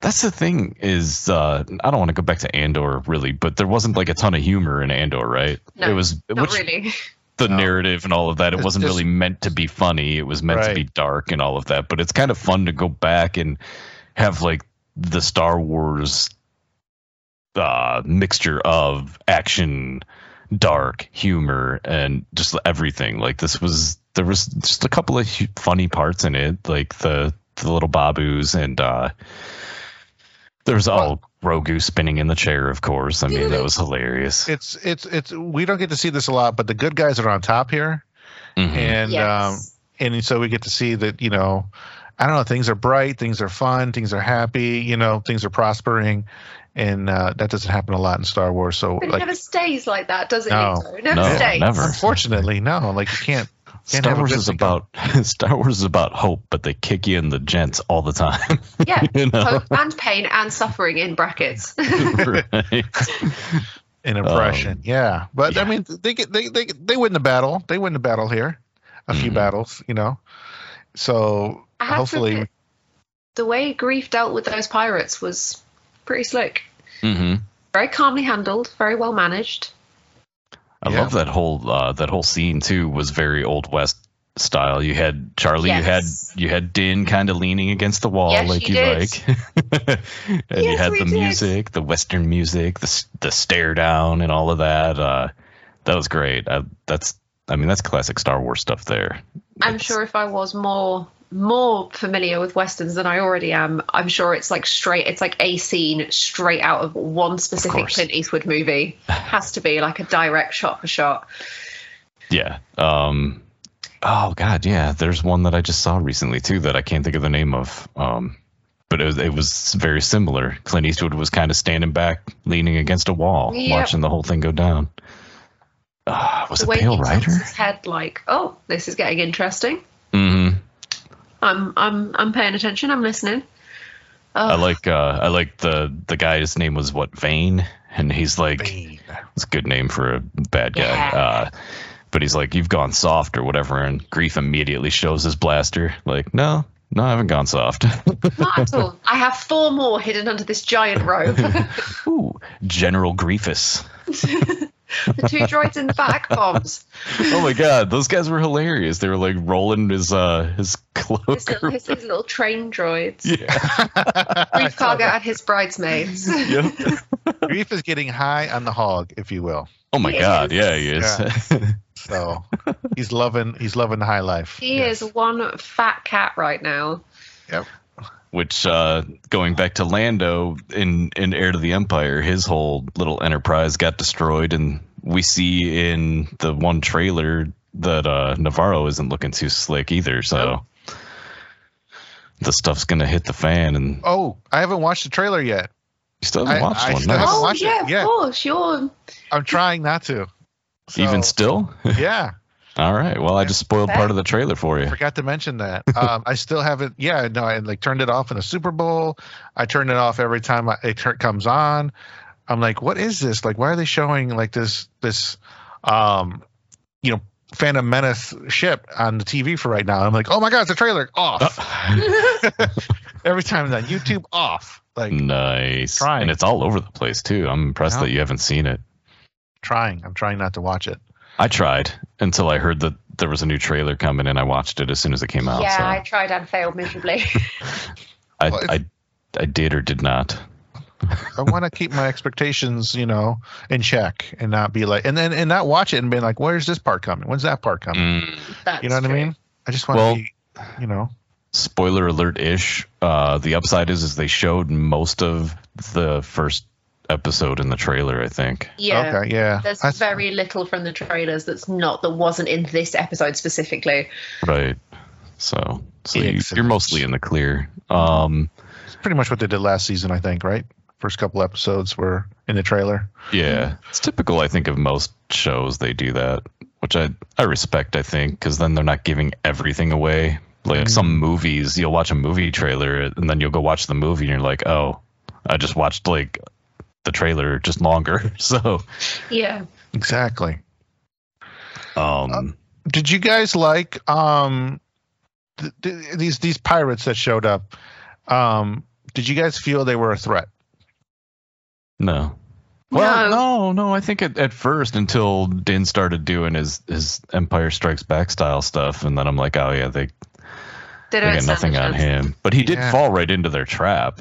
that's the thing is uh I don't want to go back to Andor really, but there wasn't like a ton of humor in Andor, right? No, it was Not which really. the No. narrative and all of that. It It's wasn't just- really meant to be funny. It was meant to be dark and all of that. But it's kind of fun to go back and have like the Star Wars uh, mixture of action, dark humor, and just everything. Like this was there was just a couple of funny parts in it, like the the little babus and uh, there was all Grogu spinning in the chair. Of course, I mean that was hilarious. It's it's it's we don't get to see this a lot, but the good guys are on top here, Mhm. and um, and so we get to see that you know, I don't know, things are bright, things are fun, things are happy, you know, things are prospering, and uh, that doesn't happen a lot in Star Wars. So but it never stays like that, does it, No. It never No, stays. never. unfortunately, no, like you can't. Can't Star Wars is about Star Wars is about hope, but they kick you in the gents all the time. Yeah. you know? Hope and pain and suffering in brackets. right. in impression. Um, yeah, but I mean, they get they they they win the battle. They win the battle here, a few Mhm. battles, you know. So I have to hopefully, admit, the way Greef dealt with those pirates was pretty slick. hmm Very calmly handled, very well managed. I Yeah. love that whole uh, that whole scene too. Was very old west style. You had Charlie. You had you had Din kind of leaning against the wall Yes, like you you did. like, and you had the did. music, the western music, the s- the stare down, and all of that. Uh, that was great. I, that's I mean that's classic Star Wars stuff there. I'm It's- sure if I was more more familiar with westerns than I already am, I'm sure it's like straight. It's like a scene straight out of one specific course. Clint Eastwood movie. Has to be like a direct shot for shot. Yeah. Um. Oh God, yeah. There's one that I just saw recently too that I can't think of the name of. Um. But it was, it was very similar. Clint Eastwood was kind of standing back, leaning against a wall, Yep. watching the whole thing go down. Uh, was the it Pale he Rider? his head, like, oh, this is getting interesting. I'm I'm I'm paying attention. I'm listening. I Oh, like uh I like the the guy's name was what Vane and he's like Bane. it's a good name for a bad guy. Yeah. Uh but he's like you've gone soft or whatever and Greef immediately shows his blaster like no no I haven't gone soft. not at all. I have four more hidden under this giant robe. Ooh, General Grievous. the two droids in the back bombs. Oh my god, those guys were hilarious. They were like rolling his uh his His cloak. little, his, his little train droids. yeah. Greef Karga and his bridesmaids. yep. Greef is getting high on the hog, if you will. Oh my He god, is. yeah, he is. So he's loving he's loving the high life. He Yes. is one fat cat right now. Yep. Which uh going back to Lando in in Heir to the Empire, his whole little enterprise got destroyed and we see in the one trailer that uh Nevarro isn't looking too slick either, so the stuff's gonna hit the fan and Oh, I haven't watched the trailer yet. you still haven't I- watched I one. still nice. haven't oh watched it. yeah, of Yeah. course. You're I'm trying not to. So, Even still? yeah. All right. Well, I just spoiled part of the trailer for you. I forgot to mention that. Um, I still haven't. Yeah, no, I like turned it off in a Super Bowl. I turned it off every time I, it comes on. I'm like, what is this? Like, why are they showing like this this, um, you know, Phantom Menace ship on the TV for right now? I'm like, oh my god, it's a trailer off. every time it's on YouTube off. Like nice. Trying. And it's all over the place too. I'm impressed Yeah. that you haven't seen it. trying. I'm trying not to watch it. I tried until I heard that there was a new trailer coming and I watched it as soon as it came out. yeah. so. I tried and failed miserably. I, Well, I, I did or did not. I want to keep my expectations, you know, in check and not be like, and then and not watch it and be like, where's this part coming? When's that part coming? Mm, you know what true. I mean? I just want Well- to be, you know, spoiler alert ish. Uh, the upside is is they showed most of the first episode in the trailer. I think. Yeah. okay, yeah. There's That's- very little from the trailers that's not that wasn't in this episode specifically. Right. So so you, you're mostly in the clear. Um. it's pretty much what they did last season, I think, right? First couple episodes were in the trailer. Yeah, it's typical. I think of most shows they do that, which I I respect. I think because then they're not giving everything away. Like some movies, you'll watch a movie trailer and then you'll go watch the movie and you're like, oh, I just watched like the trailer just longer. So, Yeah. Exactly. um, Did you guys like um th- th- these these pirates that showed up? Um, did you guys feel they were a threat? no. Well, No. no, no. I think at, at first until Din started doing his his Empire Strikes Back style stuff, and then I'm like, oh yeah, they They they got nothing on him. But he did Yeah. fall right into their trap,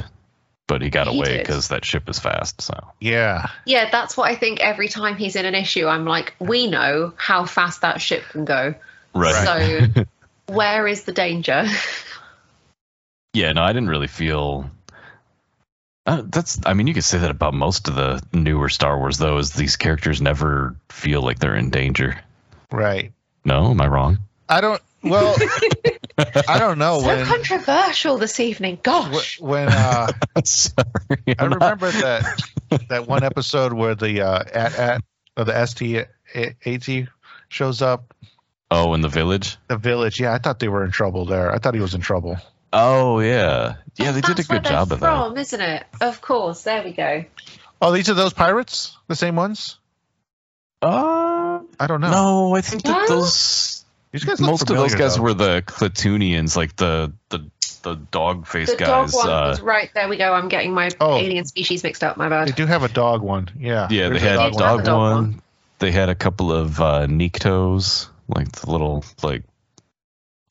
but he got He away because that ship is fast. So Yeah. Yeah, that's what I think every time he's in an issue, I'm like, we know how fast that ship can go. Right. So where is the danger? Yeah, no, I didn't really feel. Uh, that's. I mean, you could say that about most of the newer Star Wars, though, is these characters never feel like they're in danger. Right. No, am I wrong? I don't. Well, I don't know so when controversial this evening. Gosh. when uh, Sorry, I I'm not- remember that that one episode where the uh, at at or the ST AT shows up Oh, in the village. the village. Yeah, I thought they were in trouble there. I thought he was in trouble. Oh yeah, yeah. They did a good job of that. from, isn't it? Of course. There we go. Oh, these are those pirates, the same ones. Uh, I don't know. no, I think that Well- those These guys most of those guys though. were the Klatooinians, like the the the dog face The guys. dog one uh, was right. There we go. I'm getting my Oh. alien species mixed up. My bad. They do have a dog one. Yeah. Yeah, they There's a had dog dog, one. Dog one. one. They had a couple of uh, Niktos, like the little like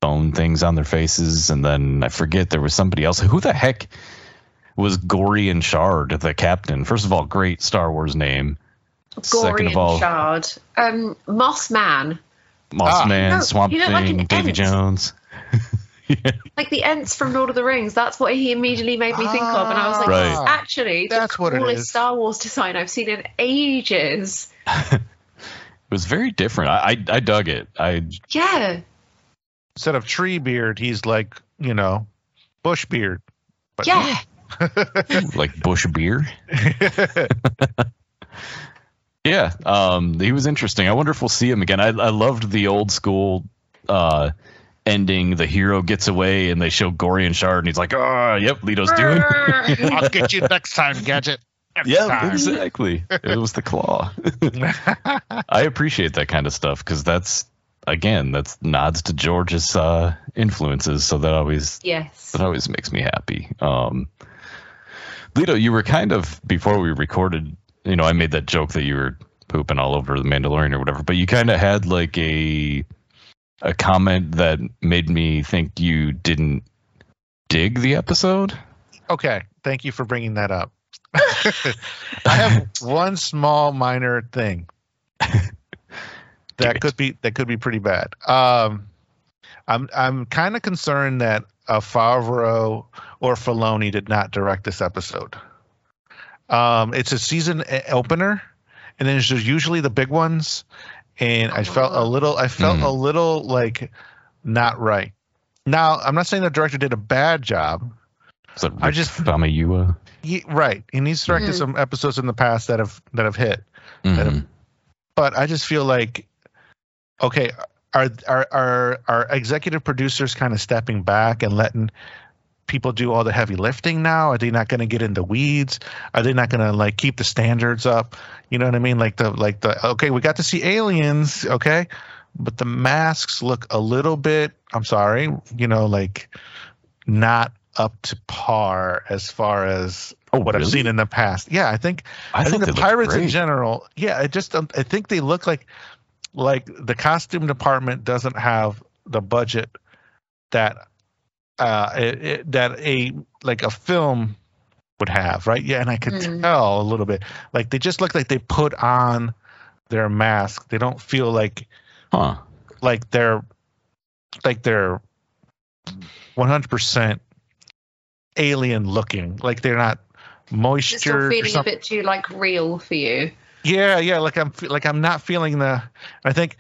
bone things on their faces, and then I forget there was somebody else. Who the heck was Gorian Shard, the captain? First of all, great Star Wars name. Second Gorian of all, shard. Um, Moss Man. Moss Ah. Man, No, Swamp you look like Thing, an Davy ant. Jones. like the Ents from Lord of the Rings. That's what he immediately made me think of, and I was like, Right. "This is actually the That's what it coolest is. Star Wars design I've seen in ages." It was very different. I I, I dug it. I Yeah, Instead of Treebeard, he's like you know, bush beard. But yeah. like bush beer. Yeah, um, he was interesting. I wonder if we'll see him again. I, I loved the old school uh, ending. The hero gets away, and they show Gorian Shard, and he's like, "Oh, yep, Lito's doing." it." I'll get you next time, gadget. Next yeah, time. exactly. It was the claw. I appreciate that kind of stuff because that's again, that's nods to George's uh, influences. So that always yes. that always makes me happy. Um, Lito, you were kind of before we recorded. You know, I made that joke that you were pooping all over the Mandalorian or whatever, but you kind of had like a a comment that made me think you didn't dig the episode. Okay, thank you for bringing that up. I have one small minor thing that could be that could be pretty bad. Um, I'm I'm kind of concerned that uh, Favreau or Filoni did not direct this episode. Um, it's a season opener, and then there's usually the big ones, and I felt a little I felt Hmm. a little like not right. Now I'm not saying the director did a bad job. Is that I Rick just- Famuyiwa? He, right, and he's directed Mhm. some episodes in the past that have that have hit. Mhm. But I just feel like, okay, are are are are executive producers kind of stepping back and letting people do all the heavy lifting now? Are they not going to get in the weeds? Are they not going to like keep the standards up? You know what I mean? Like the like the okay, we got to see aliens, okay, but the masks look a little bit. I'm sorry, you know, like not up to par as far as Oh, what I've seen in the past. Yeah, I think I, thought think the pirates in general. Yeah, I just don't, I think they look like like the costume department doesn't have the budget that uh it, it- that a like a film would have, right? Yeah, and I could Mm. tell a little bit. Like they just look like they put on their mask. They don't feel like Huh. like they're like they're 100% alien looking. Like they're not It's still moisture or feeling a bit too like real for you. Yeah, yeah, like I'm like I'm not feeling the I think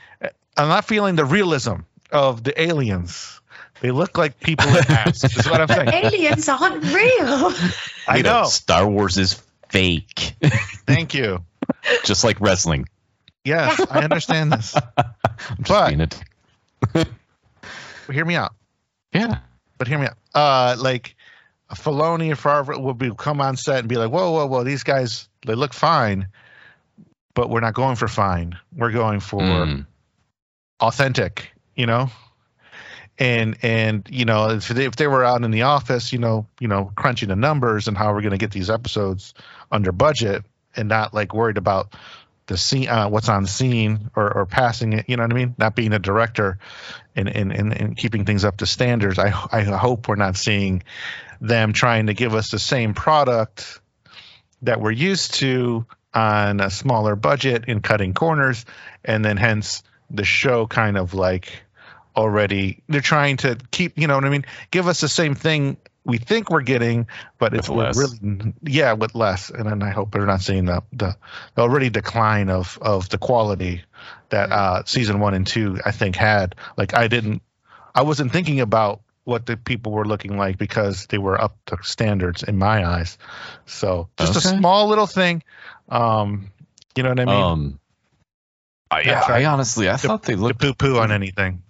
I'm not feeling the realism of the aliens. They look like people in masks. is what I'm saying. Aliens aren't real. I Lito, know. Star Wars is fake, Thank you. just like wrestling. Yes, I understand this. I'm just But- being a- Hear me out. yeah. But hear me out. Uh, like Filoni or Favreau will be come on set and be like, "Whoa, whoa, whoa! These guys they look fine, but we're not going for fine. We're going for Mm. authentic." You know. And and you know if they, if they were out in the office, you know, you know, crunching the numbers and how we're going to get these episodes under budget, and not like worried about the scene, uh, what's on scene, or, or passing it. You know what I mean? Not being a director, and and, and, and keeping things up to standards. I I hope we're not seeing them trying to give us the same product that we're used to on a smaller budget and cutting corners, and then hence the show kind of like already. They're trying to keep you know what I mean? Give us the same thing we think we're getting but it's With we're less. really yeah with less. And then I hope they're not seeing the the, the already decline of of the quality that uh season one and two I think had. Like I didn't I wasn't thinking about what the people were looking like because they were up to standards in my eyes. So just a small little thing. Um you know what I mean? Um. I, yeah, I honestly, I thought they to looked. poo poo on anything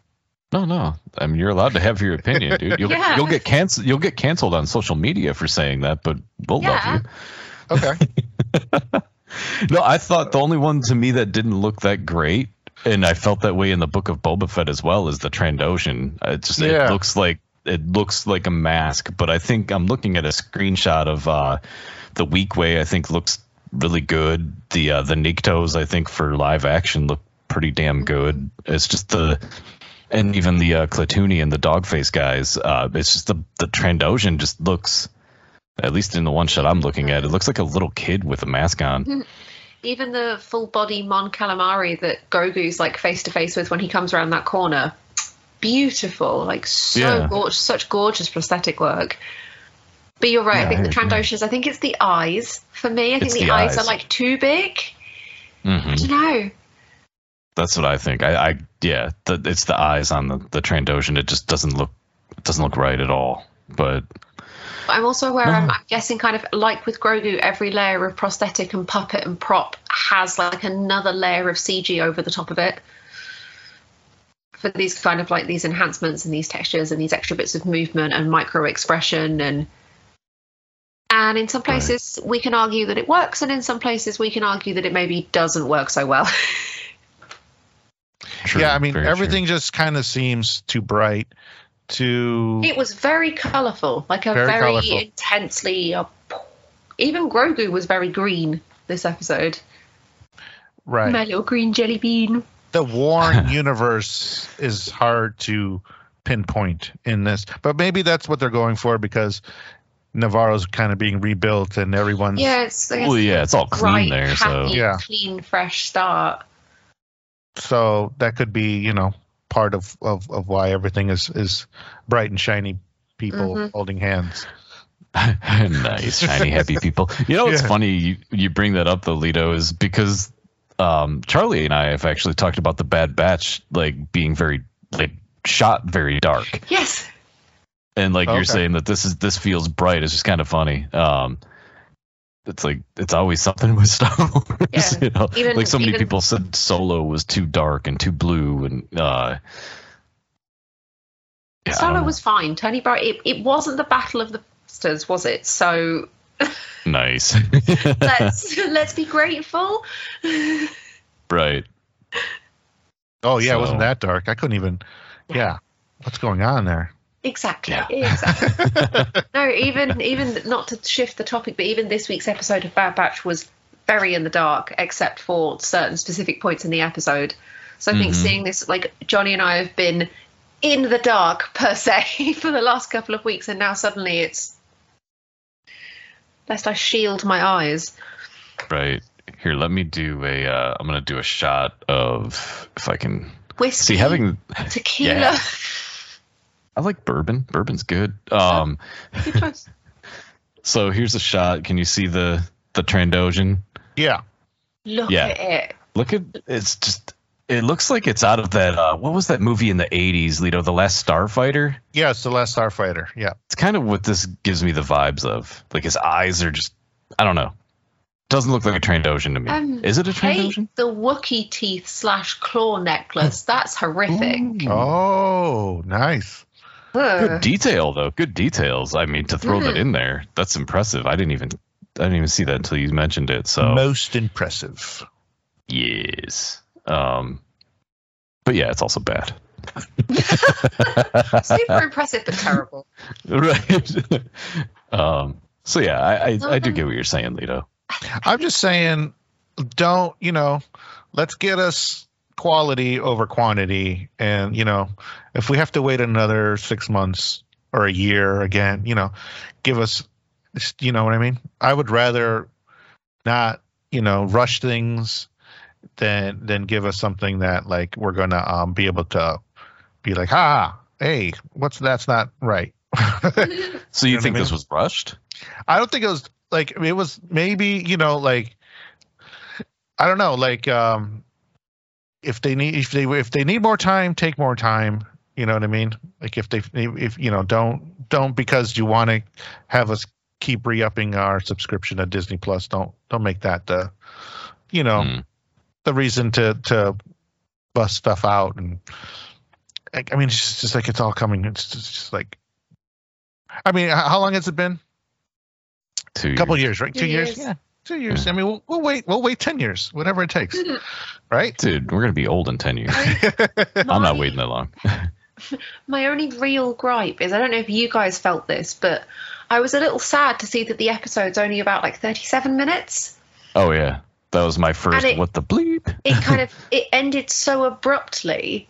No, no. I mean, you're allowed to have your opinion, dude. You'll, Yeah. you'll get canceled. You'll get canceled on social media for saying that, but we'll Yeah. love you. okay No, I thought the only one to me that didn't look that great, and I felt that way in the book of Boba Fett as well, is the Trandoshan. It just Yeah. it looks like it looks like a mask, but I think I'm looking at a screenshot of uh, the Weequay. I think looks really good. The uh, the Niktos I think for live action look pretty damn good. It's just the and even the uh, Klatooini and the Dogface guys. Uh, it's just the the Trandoshan just looks. At least in the one shot I'm looking at, it looks like a little kid with a mask on. Even the full body Mon Calamari that Grogu's like face to face with when he comes around that corner. beautiful, like so Yeah. gorgeous, such gorgeous prosthetic work. But you're right. I think the. Trandoshan's. I think it's the eyes for me. I think the, the eyes, are like too big. hmm I don't know. That's what I think. I, I yeah, the, it's the eyes on the the Trandoshan. It just doesn't look it doesn't look right at all. But I'm also aware. No. I'm, I'm guessing, kind of like with Grogu, every layer of prosthetic and puppet and prop has like another layer of CG over the top of it for these kind of like these enhancements and these textures and these extra bits of movement and micro expression and and in some Right. places we can argue that it works and in some places we can argue that it maybe doesn't work so well. true, yeah, I mean very true. everything just kind of seems too bright, too it was very colourful, like a Very very, intensely. Uh, even Grogu was very green this episode. right. My little green jelly bean. the Warren universe is hard to pinpoint in this, but maybe that's what they're going for because Nevarro's kind of being rebuilt and everyone's Yeah, it's I Well, yeah, it's all clean bright, there, so happy, Yeah. clean, fresh start. So that could be you know part of of, of why everything is is bright and shiny people Mhm. holding hands. nice, shiny, happy people. You know what's Yeah. funny? You, you bring that up, though, Lito, is because um, Charlie and I have actually talked about the Bad Batch like being very like shot very dark, Yes, and like you're saying that this is this feels bright. It's just kind of funny. Um, it's like it's always something with Star Wars. Yeah. You know? Even- like so many even- people said Solo was too dark and too blue, and uh, yeah, Solo was fine. Tony Bright. It, it wasn't the Battle of the Bastards, was it? So nice, let's let's be grateful. right? Oh yeah, it wasn't that dark. I couldn't even. Yeah, what's going on there? Exactly. Yeah. Exactly. no, even even not to shift the topic, but even this week's episode of Bad Batch was very in the dark, except for certain specific points in the episode. So I think Mhm. seeing this, like Johnny and I have been in the dark per se for the last couple of weeks, and now suddenly it's lest I shield my eyes. Right. Here, let me do a. Uh, I'm gonna do a shot of if I can Whiskey, see having. tequila. Yeah. I like bourbon. Bourbon's good. Um. Good choice. So here's a shot. Can you see the the Trandoshan? Yeah, Look Yeah. at it. Look at it's just. It looks like it's out of that. Uh, what was that movie in the '80s, Lito? The Last Starfighter. yeah, it's the last Starfighter. Yeah, It's kind of what this gives me the vibes of. Like his eyes are just. I don't know. Doesn't look like a Trandoshan to me. Um, Is it a Hate Trandoshan? the Wookiee teeth slash claw necklace. That's horrific. Oh, nice. Ugh. Good detail though. Good details. I mean, to throw that Mhm. in there, that's impressive. I didn't even I didn't even see that until you mentioned it. So Most impressive. yes. Um but yeah, it's also bad. Super impressive, but terrible. right. um so yeah, I I, I do get what you're saying, Lito. I'm just saying, don't you know? Let's get us quality over quantity, and you know, if we have to wait another six months or a year again, you know, give us, you know what I mean? I would rather not, you know, rush things than than give us something that like we're gonna um be able to be like, ah, hey, what's that's not right. So you, You know think I this was rushed? I don't think it was like it was maybe you know like I don't know like um if they need if they if they need more time take more time you know what I mean like if they if you know don't don't because you want to have us keep re-upping our subscription to Disney Plus don't don't make that the you know Hmm. the reason to to bust stuff out and I I mean it's just, just like it's all coming it's just, just like I mean how long has it been Two a couple years. years, right? Two Two years. years. Yeah, two years. I mean, we'll, we'll wait. We'll wait ten years, whatever it takes, mm-hmm. right? Dude, we're gonna be old in ten years. My- I'm not waiting that long. My only real gripe is I don't know if you guys felt this, but I was a little sad to see that the episode's only about like 37 minutes. oh yeah. That was my first And it- what the bleep. It kind of it ended so abruptly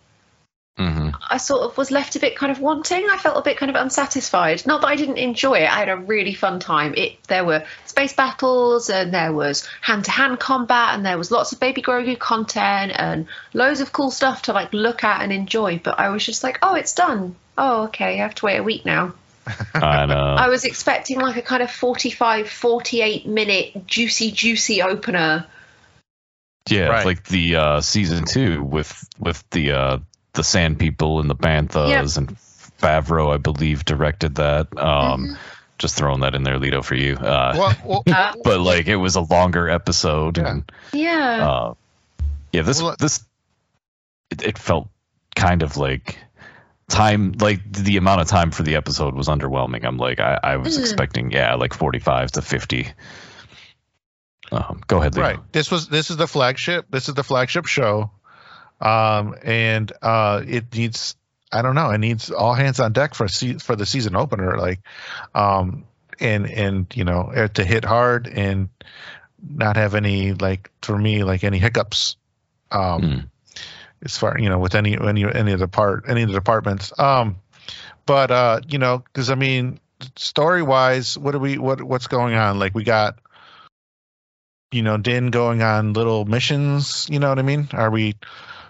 hmm I sort of was left a bit kind of wanting. I felt a bit kind of unsatisfied. Not that I didn't enjoy it. I had a really fun time. It there were space battles and there was hand to hand combat and there was lots of Baby Grogu content and loads of cool stuff to like look at and enjoy. But I was just like, oh, it's done. Oh, okay. I have to wait a week now. I know. I was expecting like a kind of 45, 48 minute juicy, juicy opener. Yeah, Right. like the uh, season two with with the uh, the Sand People and the Banthas Yep. and Favreau, I believe, directed that. Um, Mm-hmm. Just throwing that in there, Lito, for you. Uh, Well, well, Uh, but like it was a longer episode, Yeah. and yeah. uh, yeah, this Well, this it, it felt kind of like time like the amount of time for the episode was underwhelming. I'm like I, I was Mm. expecting yeah like 45 to 50. Um, go ahead, Lito. right. This was this is the flagship. This is the flagship show, um, and uh, it needs. I don't know. It needs all hands on deck for for the season opener. Like, um, and and you know eh, to hit hard and not have any like for me like any hiccups. Um, Hmm. as far you know with any any any of the part any of the departments. Um, but uh, you know, because I mean, story wise, what do we what what's going on? Like we got, you know, Din going on little missions. You know what I mean? Are we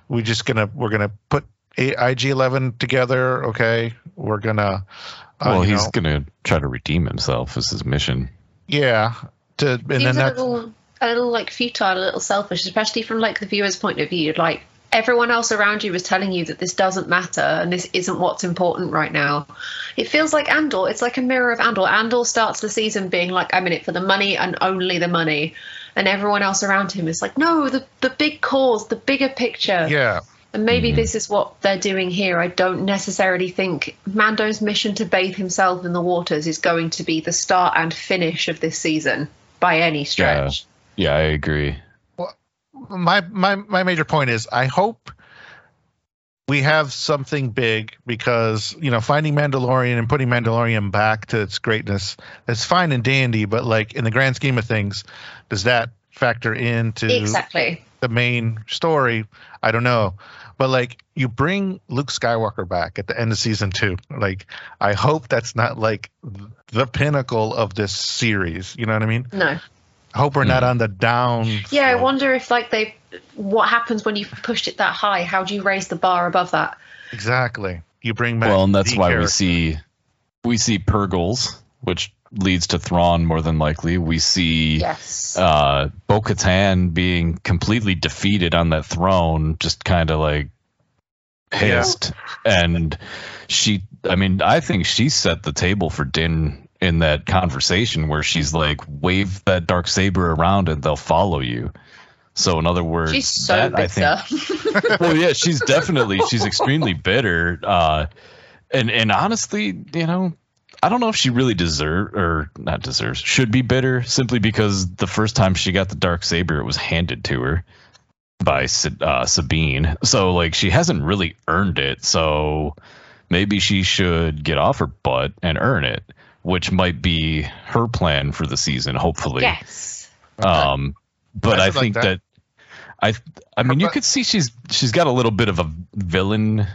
we just gonna we're gonna put IG Eleven together? Okay, we're gonna. Uh, Well, he's know, gonna try to redeem himself as his mission. yeah. To and then Seems a that's little, a little like futile, a little selfish, especially from like the viewer's point of view. Like everyone else around you is telling you that this doesn't matter and this isn't what's important right now. It feels like Andor. It's like a mirror of Andor. Andor starts the season being like, I'm in it for the money and only the money. And everyone else around him is like, no, the, the big cause, the bigger picture. yeah. And maybe mm-hmm. this is what they're doing here. I don't necessarily think Mando's mission to bathe himself in the waters is going to be the start and finish of this season by any stretch. Yeah, yeah I agree. Well, my my my major point is I hope we have something big because you know finding Mandalorian and putting Mandalorian back to its greatness is fine and dandy, but like in the grand scheme of things, does that factor into Exactly. the main story? I don't know. But like you bring Luke Skywalker back at the end of season two. Like I hope that's not like the pinnacle of this series. You know what I mean? No. I hope we're not hmm. on the down. Yeah, I wonder if like they what happens when you've pushed it that high? How do you raise the bar above that? Exactly. You bring back Well, and that's the why we see we see Purrgils, which leads to Thrawn more than likely. We see Yes. uh, Bo Katan being completely defeated on that throne, just kind of like pissed. And she, I mean, I think she set the table for Din in that conversation where she's like, wave that dark saber around and they'll follow you. So, in other words, She's so that, I think, well, yeah, she's definitely she's extremely bitter. Uh, and and honestly, you know, I don't know if she really deserve or not deserves should be bitter simply because the first time she got the dark saber, it was handed to her by uh, Sabine. So like she hasn't really earned it. So maybe she should get off her butt and earn it, which might be her plan for the season. Hopefully, yes. um, but I I, should like think that. that. I I mean, you could see she's she's got a little bit of a villain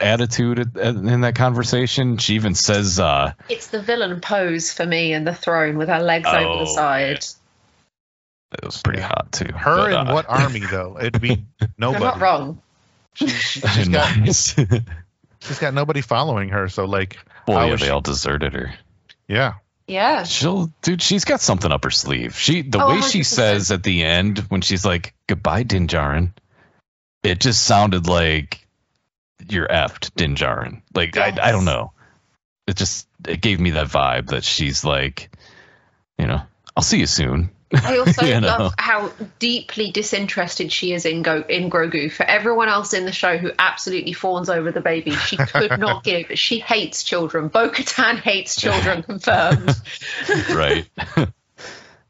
attitude at, at- in that conversation. She even says, uh, It's the villain pose for me in the throne with her legs over Oh, the side. "It was pretty hot too." Her but, in uh, what army though? It'd be nobody. You're nobody. not wrong. She, she, has got she's got nobody following her. So like, well, how yeah, they she- all deserted her. yeah, Yeah. She'll, dude, she's got something up her sleeve. She, the Oh, way she 100%. says at the end when she's like, "Goodbye, Din Djarin, it just sounded like you're effed, Din Djarin. Like I, I don't know. It just it gave me that vibe that she's like, you know, I'll see you soon. I also You know? love how deeply disinterested she is in Go in Grogu. For everyone else in the show who absolutely fawns over the baby, she could not give. She hates children. Bo Katan hates children, confirmed. right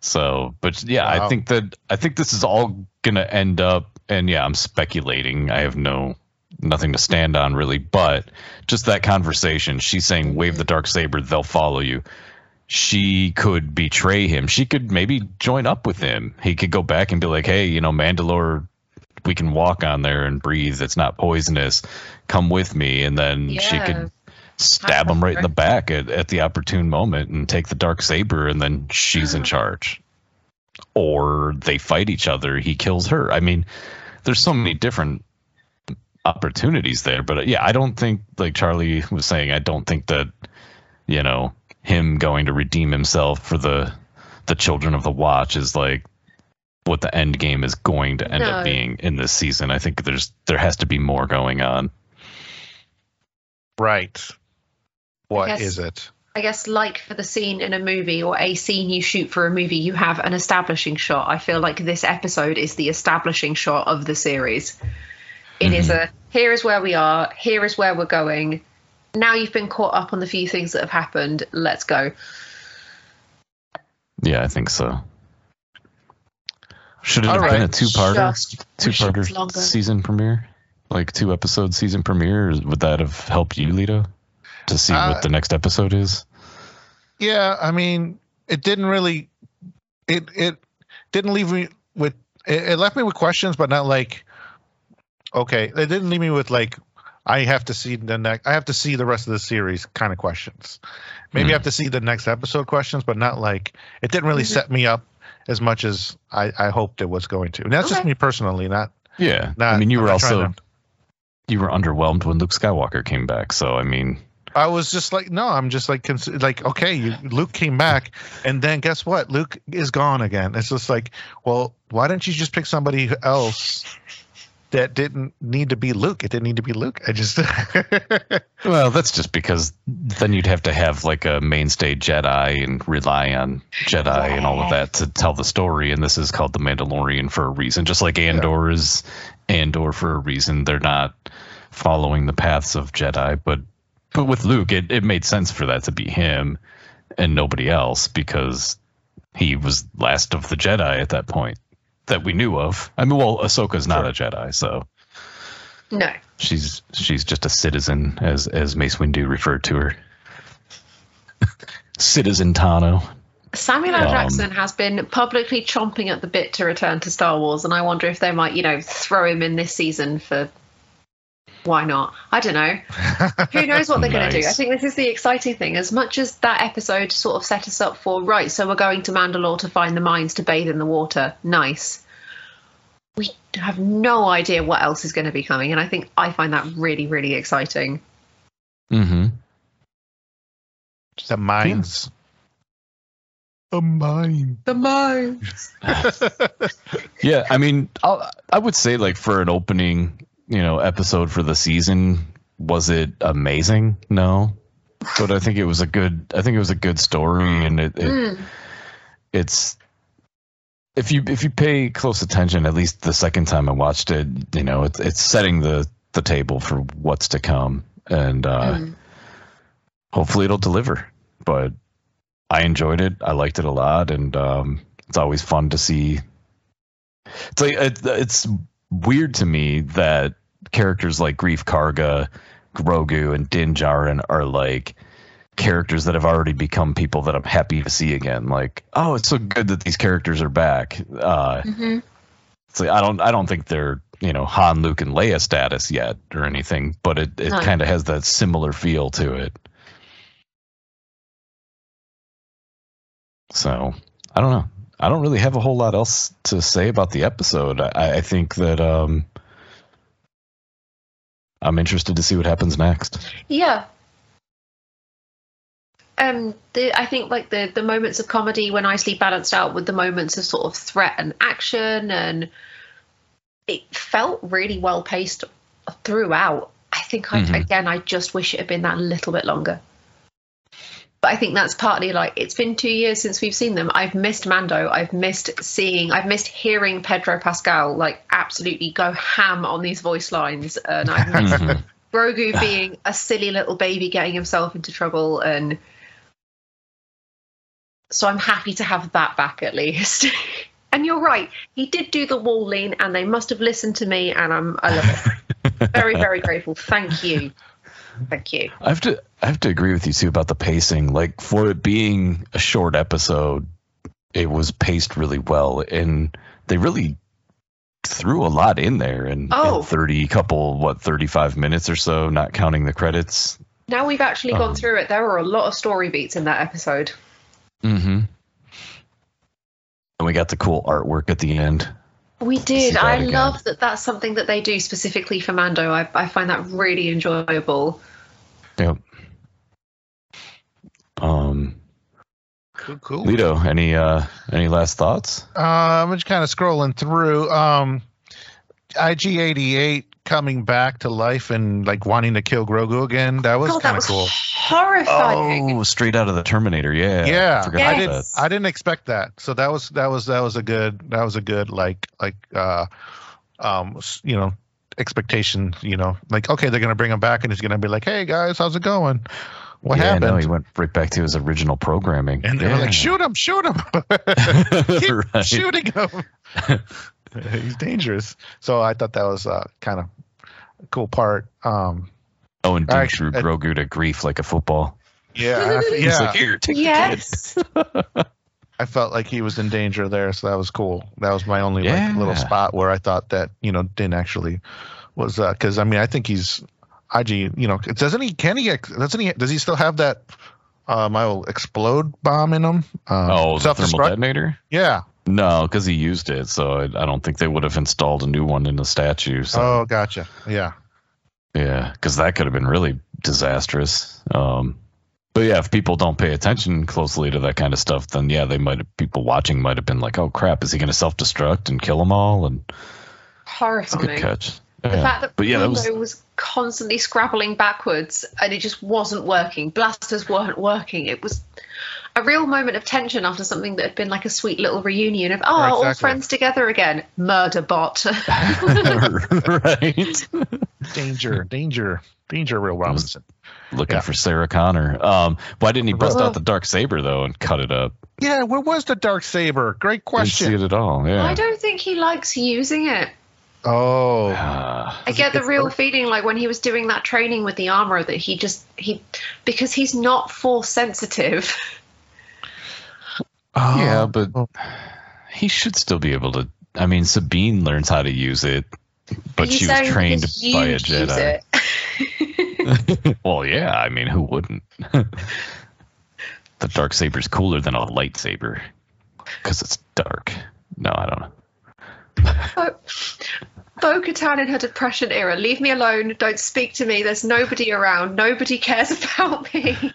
so but yeah i think that i think this is all gonna end up and yeah i'm speculating i have no nothing to stand on really but just that conversation she's saying wave the dark saber they'll follow you she could betray him she could maybe join up with him he could go back and be like hey you know mandalore we can walk on there and breathe. It's not poisonous. Come with me, and then she Yeah. could stab him right in the back at, at the opportune moment and take the dark saber, and then she's in charge. Or they fight each other. He kills her. I mean, there's so many different opportunities there. But uh, yeah, I don't think like Charlie was saying. I don't think that you know him going to redeem himself for the the children of the watch is like what the end game is going to end No. up being in this season. I think there's there has to be more going on. Right. What guess- is it? I guess, like for the scene in a movie or a scene you shoot for a movie, you have an establishing shot. I feel like this episode is the establishing shot of the series. It is mm-hmm. a here is where we are, here is where we're going. Now you've been caught up on the few things that have happened. Let's go. Yeah, I think so. Should it All have been a two-parter, Just wish it was two-parter season premiere, like two episode season premiere? Would that have helped you, Lito, to see Uh, what the next episode is? Yeah, I mean, it didn't really. It it didn't leave me with. It, it left me with questions, but not like. Okay, it didn't leave me with like. I have to see the next. I have to see the rest of the series kind of questions. Maybe I Hmm. have to see the next episode questions, but not like it didn't really Mhm. set me up as much as I, I hoped it was going to. And that's just me personally, not. Yeah, I mean, you I'm were not trying also you were underwhelmed when Luke Skywalker came back. So I mean, I was just like, no, I'm just like, like, okay, you, Luke came back, and then guess what? Luke is gone again. It's just like, well, why didn't you just pick somebody else that didn't need to be Luke? It didn't need to be Luke. I just, well, that's just because then you'd have to have like a mainstay Jedi and rely on Jedi and all of that to tell the story. And this is called the Mandalorian for a reason, just like Andor is Andor for a reason. They're not following the paths of Jedi, but but with Luke, it, it made sense for that to be him and nobody else because he was last of the Jedi at that point that we knew of. I mean, well, Ahsoka's not a Jedi, so No. she's she's just a citizen, as as Mace Windu referred to her. citizen Tano. Samuel L. Um, Jackson has been publicly chomping at the bit to return to Star Wars, and I wonder if they might, you know, throw him in this season for. Why not? I don't know. Who knows what they're going to do? I think this is the exciting thing. As much as that episode sort of set us up for, right, so we're going to Mandalore to find the mines to bathe in the water. Nice. We have no idea what else is going to be coming, and I think I find that really, really exciting. Mm-hmm. the mines. The mine. The mines. Yeah, I mean, I'll, I would say like for an opening, you know, episode for the season, was it amazing? No, but I think it was a good. I think it was a good story, and it, it Mm. it's if you if you pay close attention, at least the second time I watched it, you know, it's it's setting the the table for what's to come, and uh, Mm. hopefully it'll deliver. But I enjoyed it. I liked it a lot, and um, it's always fun to see. It's like it, it's weird to me that characters like Greef Karga, Grogu, and Din Djarin are like characters that have already become people that I'm happy to see again. Like, oh, it's so good that these characters are back. Uh, Mhm. it's like, I don't, I don't think they're you know Han, Luke, and Leia status yet or anything, but it, it No. kind of has that similar feel to it. So I don't know. I don't really have a whole lot else to say about the episode. I, I think that um, I'm interested to see what happens next. Yeah. Um, the, I think like the the moments of comedy were nicely balanced out with the moments of sort of threat and action, and it felt really well paced throughout. I think I Mhm. again, I just wish it had been that little bit longer. But I think that's partly like it's been two years since we've seen them. I've missed Mando. I've missed seeing. I've missed hearing Pedro Pascal like absolutely go ham on these voice lines, and I've missed Mhm. Grogu being a silly little baby getting himself into trouble and so I'm happy to have that back at least. and you're right, he did do the wall lean and they must have listened to me and I'm I love it. very, very grateful. Thank you. Thank you. I have to I have to agree with you too about the pacing. Like for it being a short episode, it was paced really well and they really threw a lot in there in, Oh. in 30 couple what 35 minutes or so not counting the credits Now we've actually gone Um, through it. There were a lot of story beats in that episode. mm-hmm and we got the cool artwork at the end We did. I again. love that that's something that they do specifically for Mando. I, I find that really enjoyable. yep um Cool, cool. Lito, any uh any last thoughts Uh, I'm just kind of scrolling through. Um, IG88 coming back to life and like wanting to kill Grogu again. That was God, that kind of was cool. horrifying. oh straight out of the terminator yeah Yeah, forgot I didn't. I didn't expect that. So that was that was that was a good that was a good like like uh um you know expectation. You know like okay they're gonna bring him back and he's gonna be like hey guys how's it going? What yeah, happened? no, he went right back to his original programming. and they were like shoot him shoot him keep Right. shooting him. he's dangerous. So I thought that was uh, kind of a cool part. Um, Oh, and All Duke right, threw uh, Grogu to Greef like a football. yeah, I- He's yeah. like, here, take Yes. the kid. I felt like he was in danger there, so that was cool. That was my only like little spot where I thought that you know didn't actually was because I mean I think he's IG. You know, doesn't he? Can he? Doesn't he? Does he still have that? Uh, my old explode bomb in him. Um, Oh, the thermal self-destruct? detonator? Yeah. No, because he used it, so I, I don't think they would have installed a new one in the statue. So Oh, gotcha. Yeah. yeah, because that could have been really disastrous. Um, but yeah, if people don't pay attention closely to that kind of stuff, then yeah, they might have, people watching might have been like, "Oh crap, is he going to self destruct and kill them all?" And it's a good Horrifying. catch. The fact that but yeah, that was was... constantly scrabbling backwards and it just wasn't working. Blasters weren't working. It was a real moment of tension after something that had been like a sweet little reunion of, oh, all Exactly. friends together again. Murder bot. right. Danger, danger, danger, Will Robinson. Looking Yeah. for Sarah Connor. Um, why didn't he bust out the dark saber though and cut it up? Yeah, where was the dark saber? Great Didn't see question. it at all. Yeah. I don't think he likes using it. Oh, Ah, I get the real hurt? feeling like when he was doing that training with the armor that he just he because he's not force sensitive. oh, yeah, um, but oh. he should still be able to. I mean, Sabine learns how to use it, but He's she was trained by a Jedi. well, yeah. I mean, who wouldn't? the dark saber's cooler than a lightsaber because it's dark. No, I don't know. Bo Katan in her depression era. Leave me alone. Don't speak to me. There's nobody around. Nobody cares about me.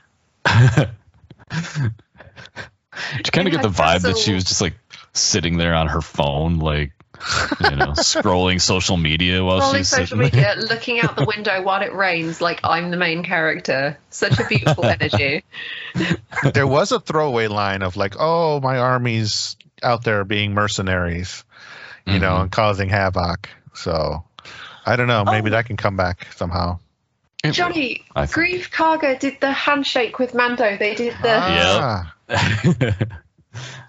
Did you kind of get the her vibe that she was just like sitting there on her phone, like you know, scrolling social media while Scrolling she's social sitting there? media, looking out the window while it rains, like I'm the main character. Such a beautiful energy. there was a throwaway line of like, "Oh, my army's out there being mercenaries, you know, Mhm. and causing havoc." So, I don't know. Maybe Oh. that can come back somehow. It Johnny, I. Greef Karga did the handshake with Mando. They did the. Ah,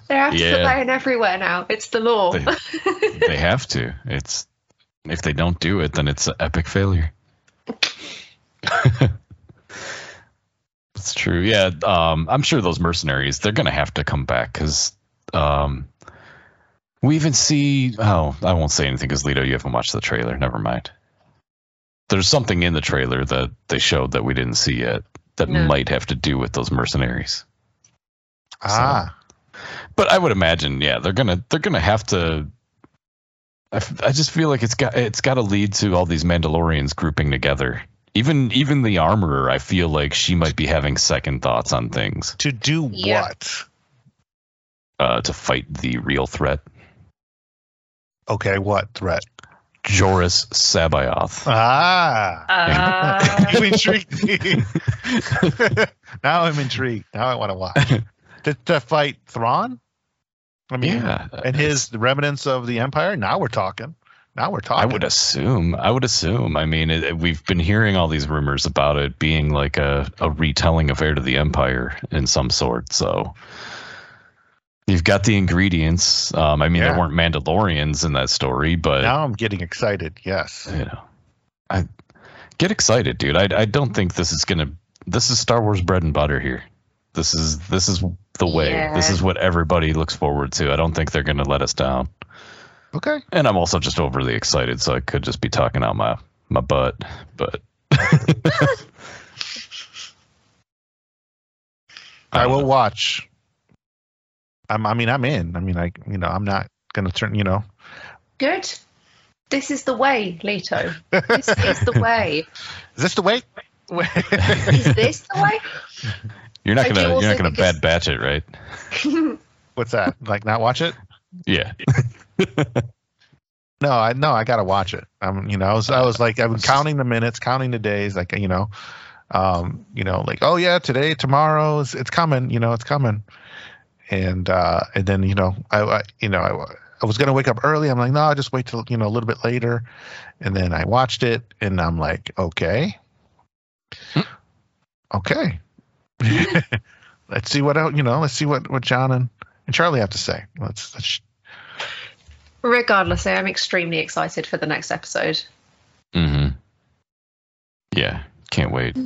They have to Yeah. put that in everywhere now. It's the law. they, they have to. It's if they don't do it, then it's an epic failure. it's true. Yeah, um, I'm sure those mercenaries they're gonna have to come back because um, we even see. Oh, I won't say anything because Lito, you haven't watched the trailer. Never mind. There's something in the trailer that they showed that we didn't see yet that No. might have to do with those mercenaries. ah, but I would imagine, yeah, they're gonna they're gonna have to. I, f- I just feel like it's got it's got to lead to all these Mandalorians grouping together. Even even the armorer, I feel like she might be having second thoughts on things to do Yeah. what? uh, to fight the real threat, Okay, what threat? Joris Sabayoth. Ah, Uh, you intrigued me. now I'm intrigued. Now I want to watch. to, to fight Thrawn? I mean, yeah, and his remnants of the Empire. Now we're talking. Now we're talking. I would assume. I would assume. I mean, it, it- we've been hearing all these rumors about it being like a, a retelling of Heir to the Empire in some sort. So you've got the ingredients. Um, I mean, Yeah. there weren't Mandalorians in that story, but now I'm getting excited. Yes. you know, I get excited, dude. I I don't think this is gonna. This is Star Wars bread and butter here. This is this is the way. Yeah. This is what everybody looks forward to. I don't think they're gonna let us down. Okay. And I'm also just overly excited, so I could just be talking out my my butt. But I don't will know. watch. I'm, I mean, I'm in. I mean, I, you know, I'm not gonna turn. You know, Good. This is the way, Lito. This is the way. is this the way? Is this the way? You're not I gonna also you're not gonna bad batch it, right? What's that? Like, not watch it? Yeah. No, I no, I gotta watch it. I'm, you know, I was, I was like, I'm counting the minutes, counting the days, like, you know, um, you know, like, oh yeah, today, tomorrow, it's, it's coming, you know, it's coming, and uh, and then you know, I, I you know, I, I was gonna wake up early. I'm like, no, I'll just wait till you know a little bit later, and then I watched it, and I'm like, okay, okay, let's see what else, you know, let's see what what John and, and Charlie have to say. Let's, let's Regardless, I am extremely excited for the next episode. Mm-hmm. Yeah. Can't wait.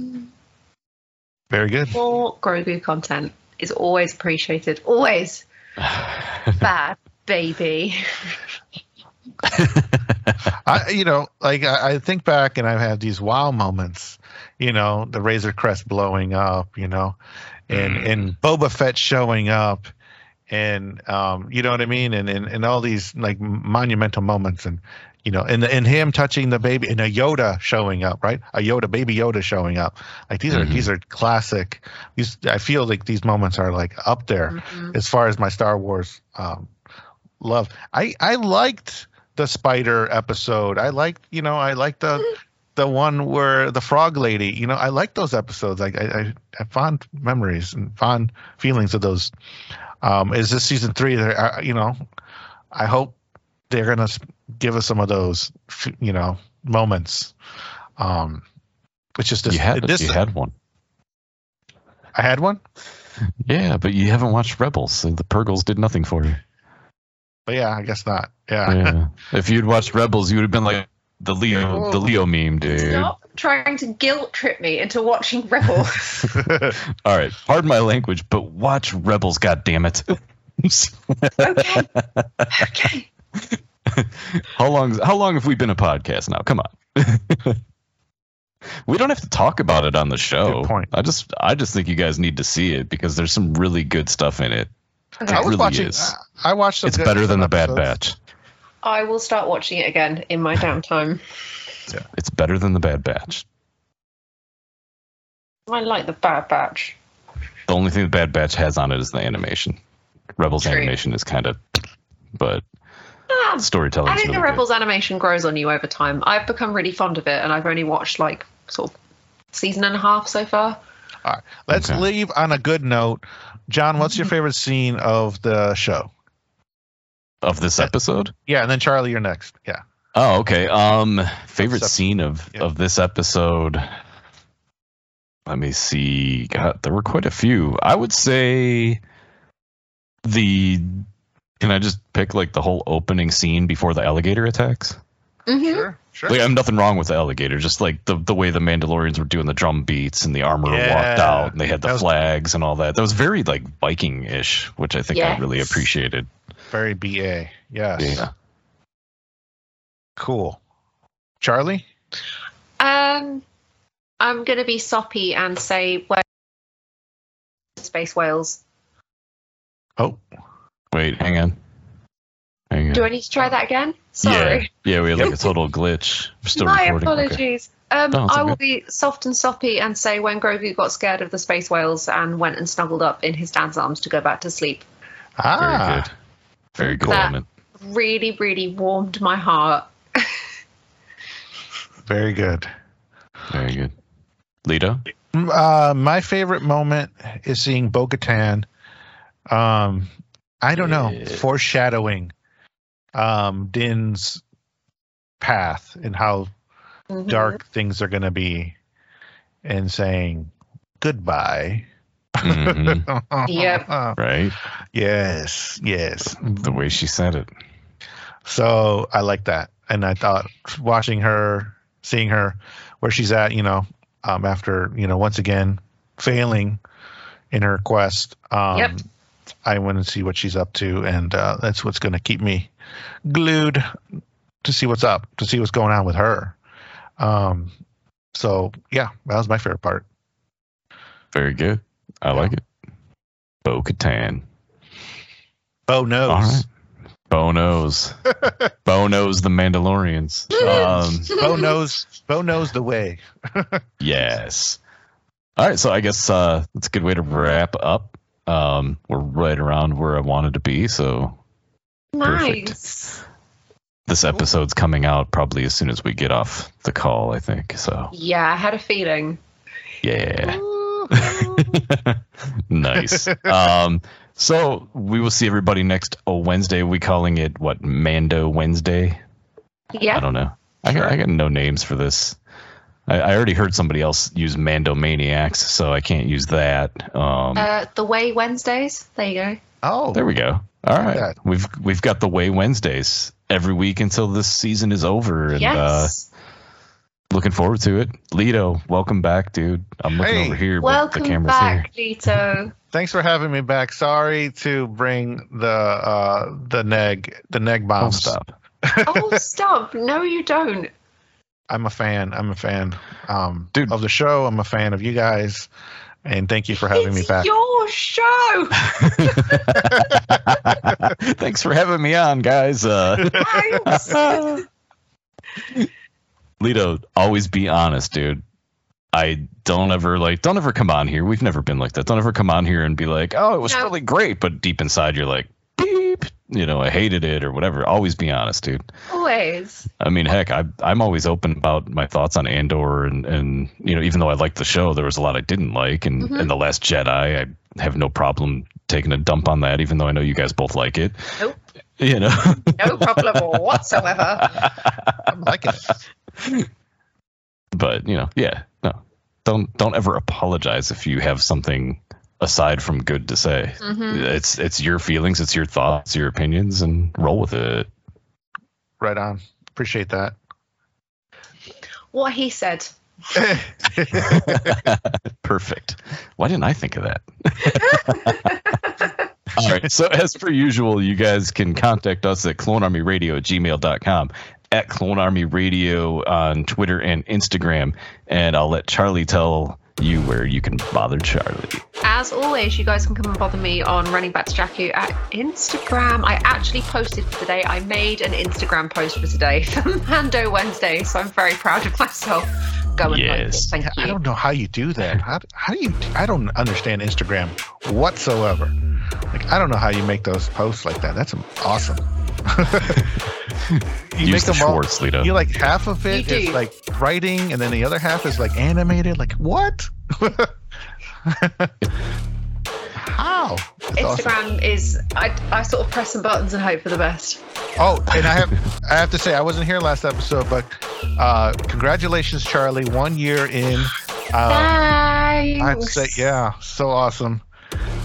very good. More Grogu content is always appreciated. Always. Bad baby. I, you know, like I, I think back and I've had these wow moments, you know, the Razor Crest blowing up, you know, and and Boba Fett showing up, and um, you know what I mean, and and, and all these like monumental moments, and you know, and and him touching the baby, and a Yoda showing up, right? A Yoda, baby Yoda showing up. Like these are Mhm. these are classic. These I feel like these moments are like up there Mhm. as far as my Star Wars um, love. I I liked the spider episode. I liked you know I liked the the one where the frog lady. You know I like those episodes. Like I, I have fond memories and fond feelings of those. Um, is this season three? There, uh, you know, I hope they're gonna s- give us some of those you know moments. Um, it's just this. you had this you had one. I had one, Yeah, but you haven't watched Rebels, so the Purrgils did nothing for you. but yeah, I guess not. Yeah. Yeah. if you'd watched Rebels, you would have been like the Leo the Leo meme, dude. Stop trying to guilt trip me into watching Rebels. All right, pardon my language, but watch Rebels, God damn it! okay. Okay. how long? How long have we been a podcast now? Come on. we don't have to talk about it on the show. Good point. I just, I just think you guys need to see it because there's some really good stuff in it. Okay. I was really watching. is. I watched. Some It's better than some the Bad. Batch. I will start watching it again in my downtime. yeah. It's better than the Bad Batch. I like the Bad Batch. The only thing the Bad Batch has on it is the animation. Rebels True. animation is kind of, but storytelling. I think really the Rebels animation grows on you over time. I've become really fond of it, and I've only watched like sort of season and a half so far. All right. Let's Okay. leave on a good note. John, what's your favorite scene of the show? of this episode. Yeah, and then Charlie, you're next. Yeah. Oh, okay. Um, favorite What's scene of Yeah. of this episode. Let me see. God, there were quite a few. I would say the. Can I just pick like the whole opening scene before the alligator attacks? Mm-hmm. Sure. Like, I'm nothing wrong with the alligator. Just like the the way the Mandalorians were doing the drum beats and the armor walked out and they had the was- flags and all that. That was very like Viking ish, which I think I really appreciated. Very BA. Yes. Yeah. Cool. Charlie? Um, I'm going to be soppy and say where space whales. Oh, Wait, hang on. Hang on. Do I need to try that again? Sorry. Yeah, yeah, we had like a total glitch. We're still My recording. Okay. apologies. Um, No, it's I okay. will be soft and soppy and say when Grogu got scared of the space whales and went and snuggled up in his dad's arms to go back to sleep. Ah. Very good. Very good That- moment. Really, really warmed my heart. Very good. Very good. Lito? Uh, my favorite moment is seeing Bo Katan. Um, I don't know, Yeah. foreshadowing um, Din's path and how Mhm. dark things are going to be and saying goodbye. Mhm. Yep. right? Yes, yes. The way she said it. So I like that. And I thought watching her, seeing her where she's at, you know, um, after, you know, once again failing in her quest, um, Yep. I want to see what she's up to. And uh, that's what's going to keep me glued to see what's up, to see what's going on with her. Um, so yeah, that was my favorite part. Very good. I like it. Bo Katan. Bo knows. All right. Bo knows. Bo knows the Mandalorians. Um, Bo knows. Bo knows the way. yes. All right. So I guess uh, that's a good way to wrap up. Um, we're right around where I wanted to be. So Perfect. Nice. this episode's coming out probably as soon as we get off the call, I think. So Yeah, I had a feeling. yeah. nice. Um, so we will see everybody next oh, Wednesday. We calling it what Mando Wednesday? Yeah. I don't know. I got, I got no names for this. I, I already heard somebody else use Mando Maniacs, so I can't use that. Um, Uh, the Way Wednesdays. There you go. Oh, there we go. All right, that. we've we've got the Way Wednesdays every week until this season is over, and uh, looking forward to it. Lito, welcome back, dude. I'm looking Hey. over here, but Welcome the camera's back, Lito. Thanks for having me back. Sorry to bring the uh the neg the neg bomb Oh, bombs. stop. oh, stop. No, you don't. I'm a fan. I'm a fan um Dude. of the show. I'm a fan of you guys. And thank you for having me it's back. your show. Thanks for having me on, guys. Uh, Thanks. Lito, always be honest, dude. I don't ever like don't ever come on here. We've never been like that. Don't ever come on here and be like, "Oh, it was No. really great," but deep inside you're like, "Beep," you know, I hated it or whatever. Always be honest, dude. Always. I mean, heck, I I'm always open about my thoughts on Andor and and you know, even though I liked the show, there was a lot I didn't like and Mhm. and the Last Jedi, I have no problem taking a dump on that even though I know you guys both like it. Nope. You know. No problem whatsoever. I'm liking it. but you know, yeah, no, don't don't ever apologize if you have something aside from good to say. Mhm. It's it's your feelings, it's your thoughts, your opinions, and roll with it. Right on. Appreciate that. What he said. Perfect. Why didn't I think of that? All right. So as per usual, you guys can contact us at clonearmyradio at gmail.com, at Clone Army Radio on Twitter and Instagram, and I'll let Charlie tell you where you can bother Charlie. As always, you guys can come and bother me on Running Back to Jakku at Instagram. I actually posted for today. I made an Instagram post for today for Mando Wednesday, so I'm very proud of myself. Go and like it. Yes. Thank I don't know how you do that. How, how do you? I don't understand Instagram whatsoever. Like I don't know how you make those posts like that. That's awesome. you Use the them all- Schwartz, Lito. You like half of it You like writing, and then the other half is like animated. Like what? how? It's awesome. Instagram is I, I sort of press some buttons and hope for the best. Oh, and I have I have to say I wasn't here last episode, but uh, congratulations, Charlie. One year in. Um, Thanks. I have to say, yeah, so awesome.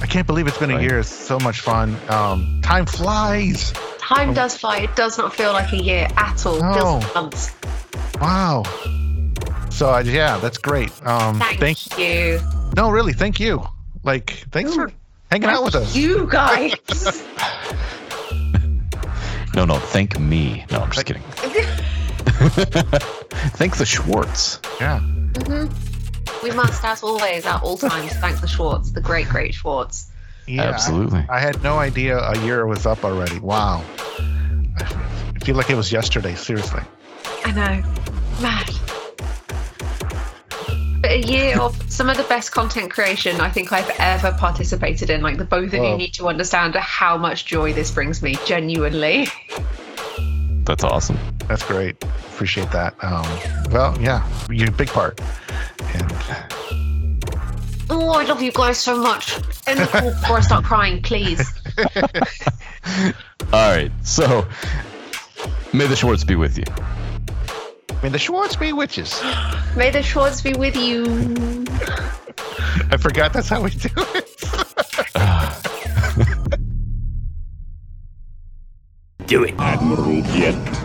I can't believe it's been a year. It's so much fun. Um, time flies. Time does fly. It does not feel like a year at all. No. feels like months. Wow. So yeah, that's great. Um, Thank, thank you. no, really, thank you. Like, thanks for hanging out with us. You guys. No, no, thank me. No, I'm just kidding. thank the Schwartz. Yeah. we must, as always, at all times, thank the Schwartz, the great, great Schwartz. Yeah, Absolutely. I, I had no idea a year was up already. Wow. I feel like it was yesterday. Seriously. I know. Mad. But a year of some of the best content creation I think I've ever participated in. Like the both of you need to understand how much joy this brings me, genuinely. That's awesome. That's great. Appreciate that. Um, well, yeah, you're a big part. And Oh, I love you guys so much. End the call before I start crying, please. All right. So, may the Schwartz be with you. May the Schwartz be witches. May the Schwartz be with you. I forgot that's how we do it. Do it. Admiral Piet.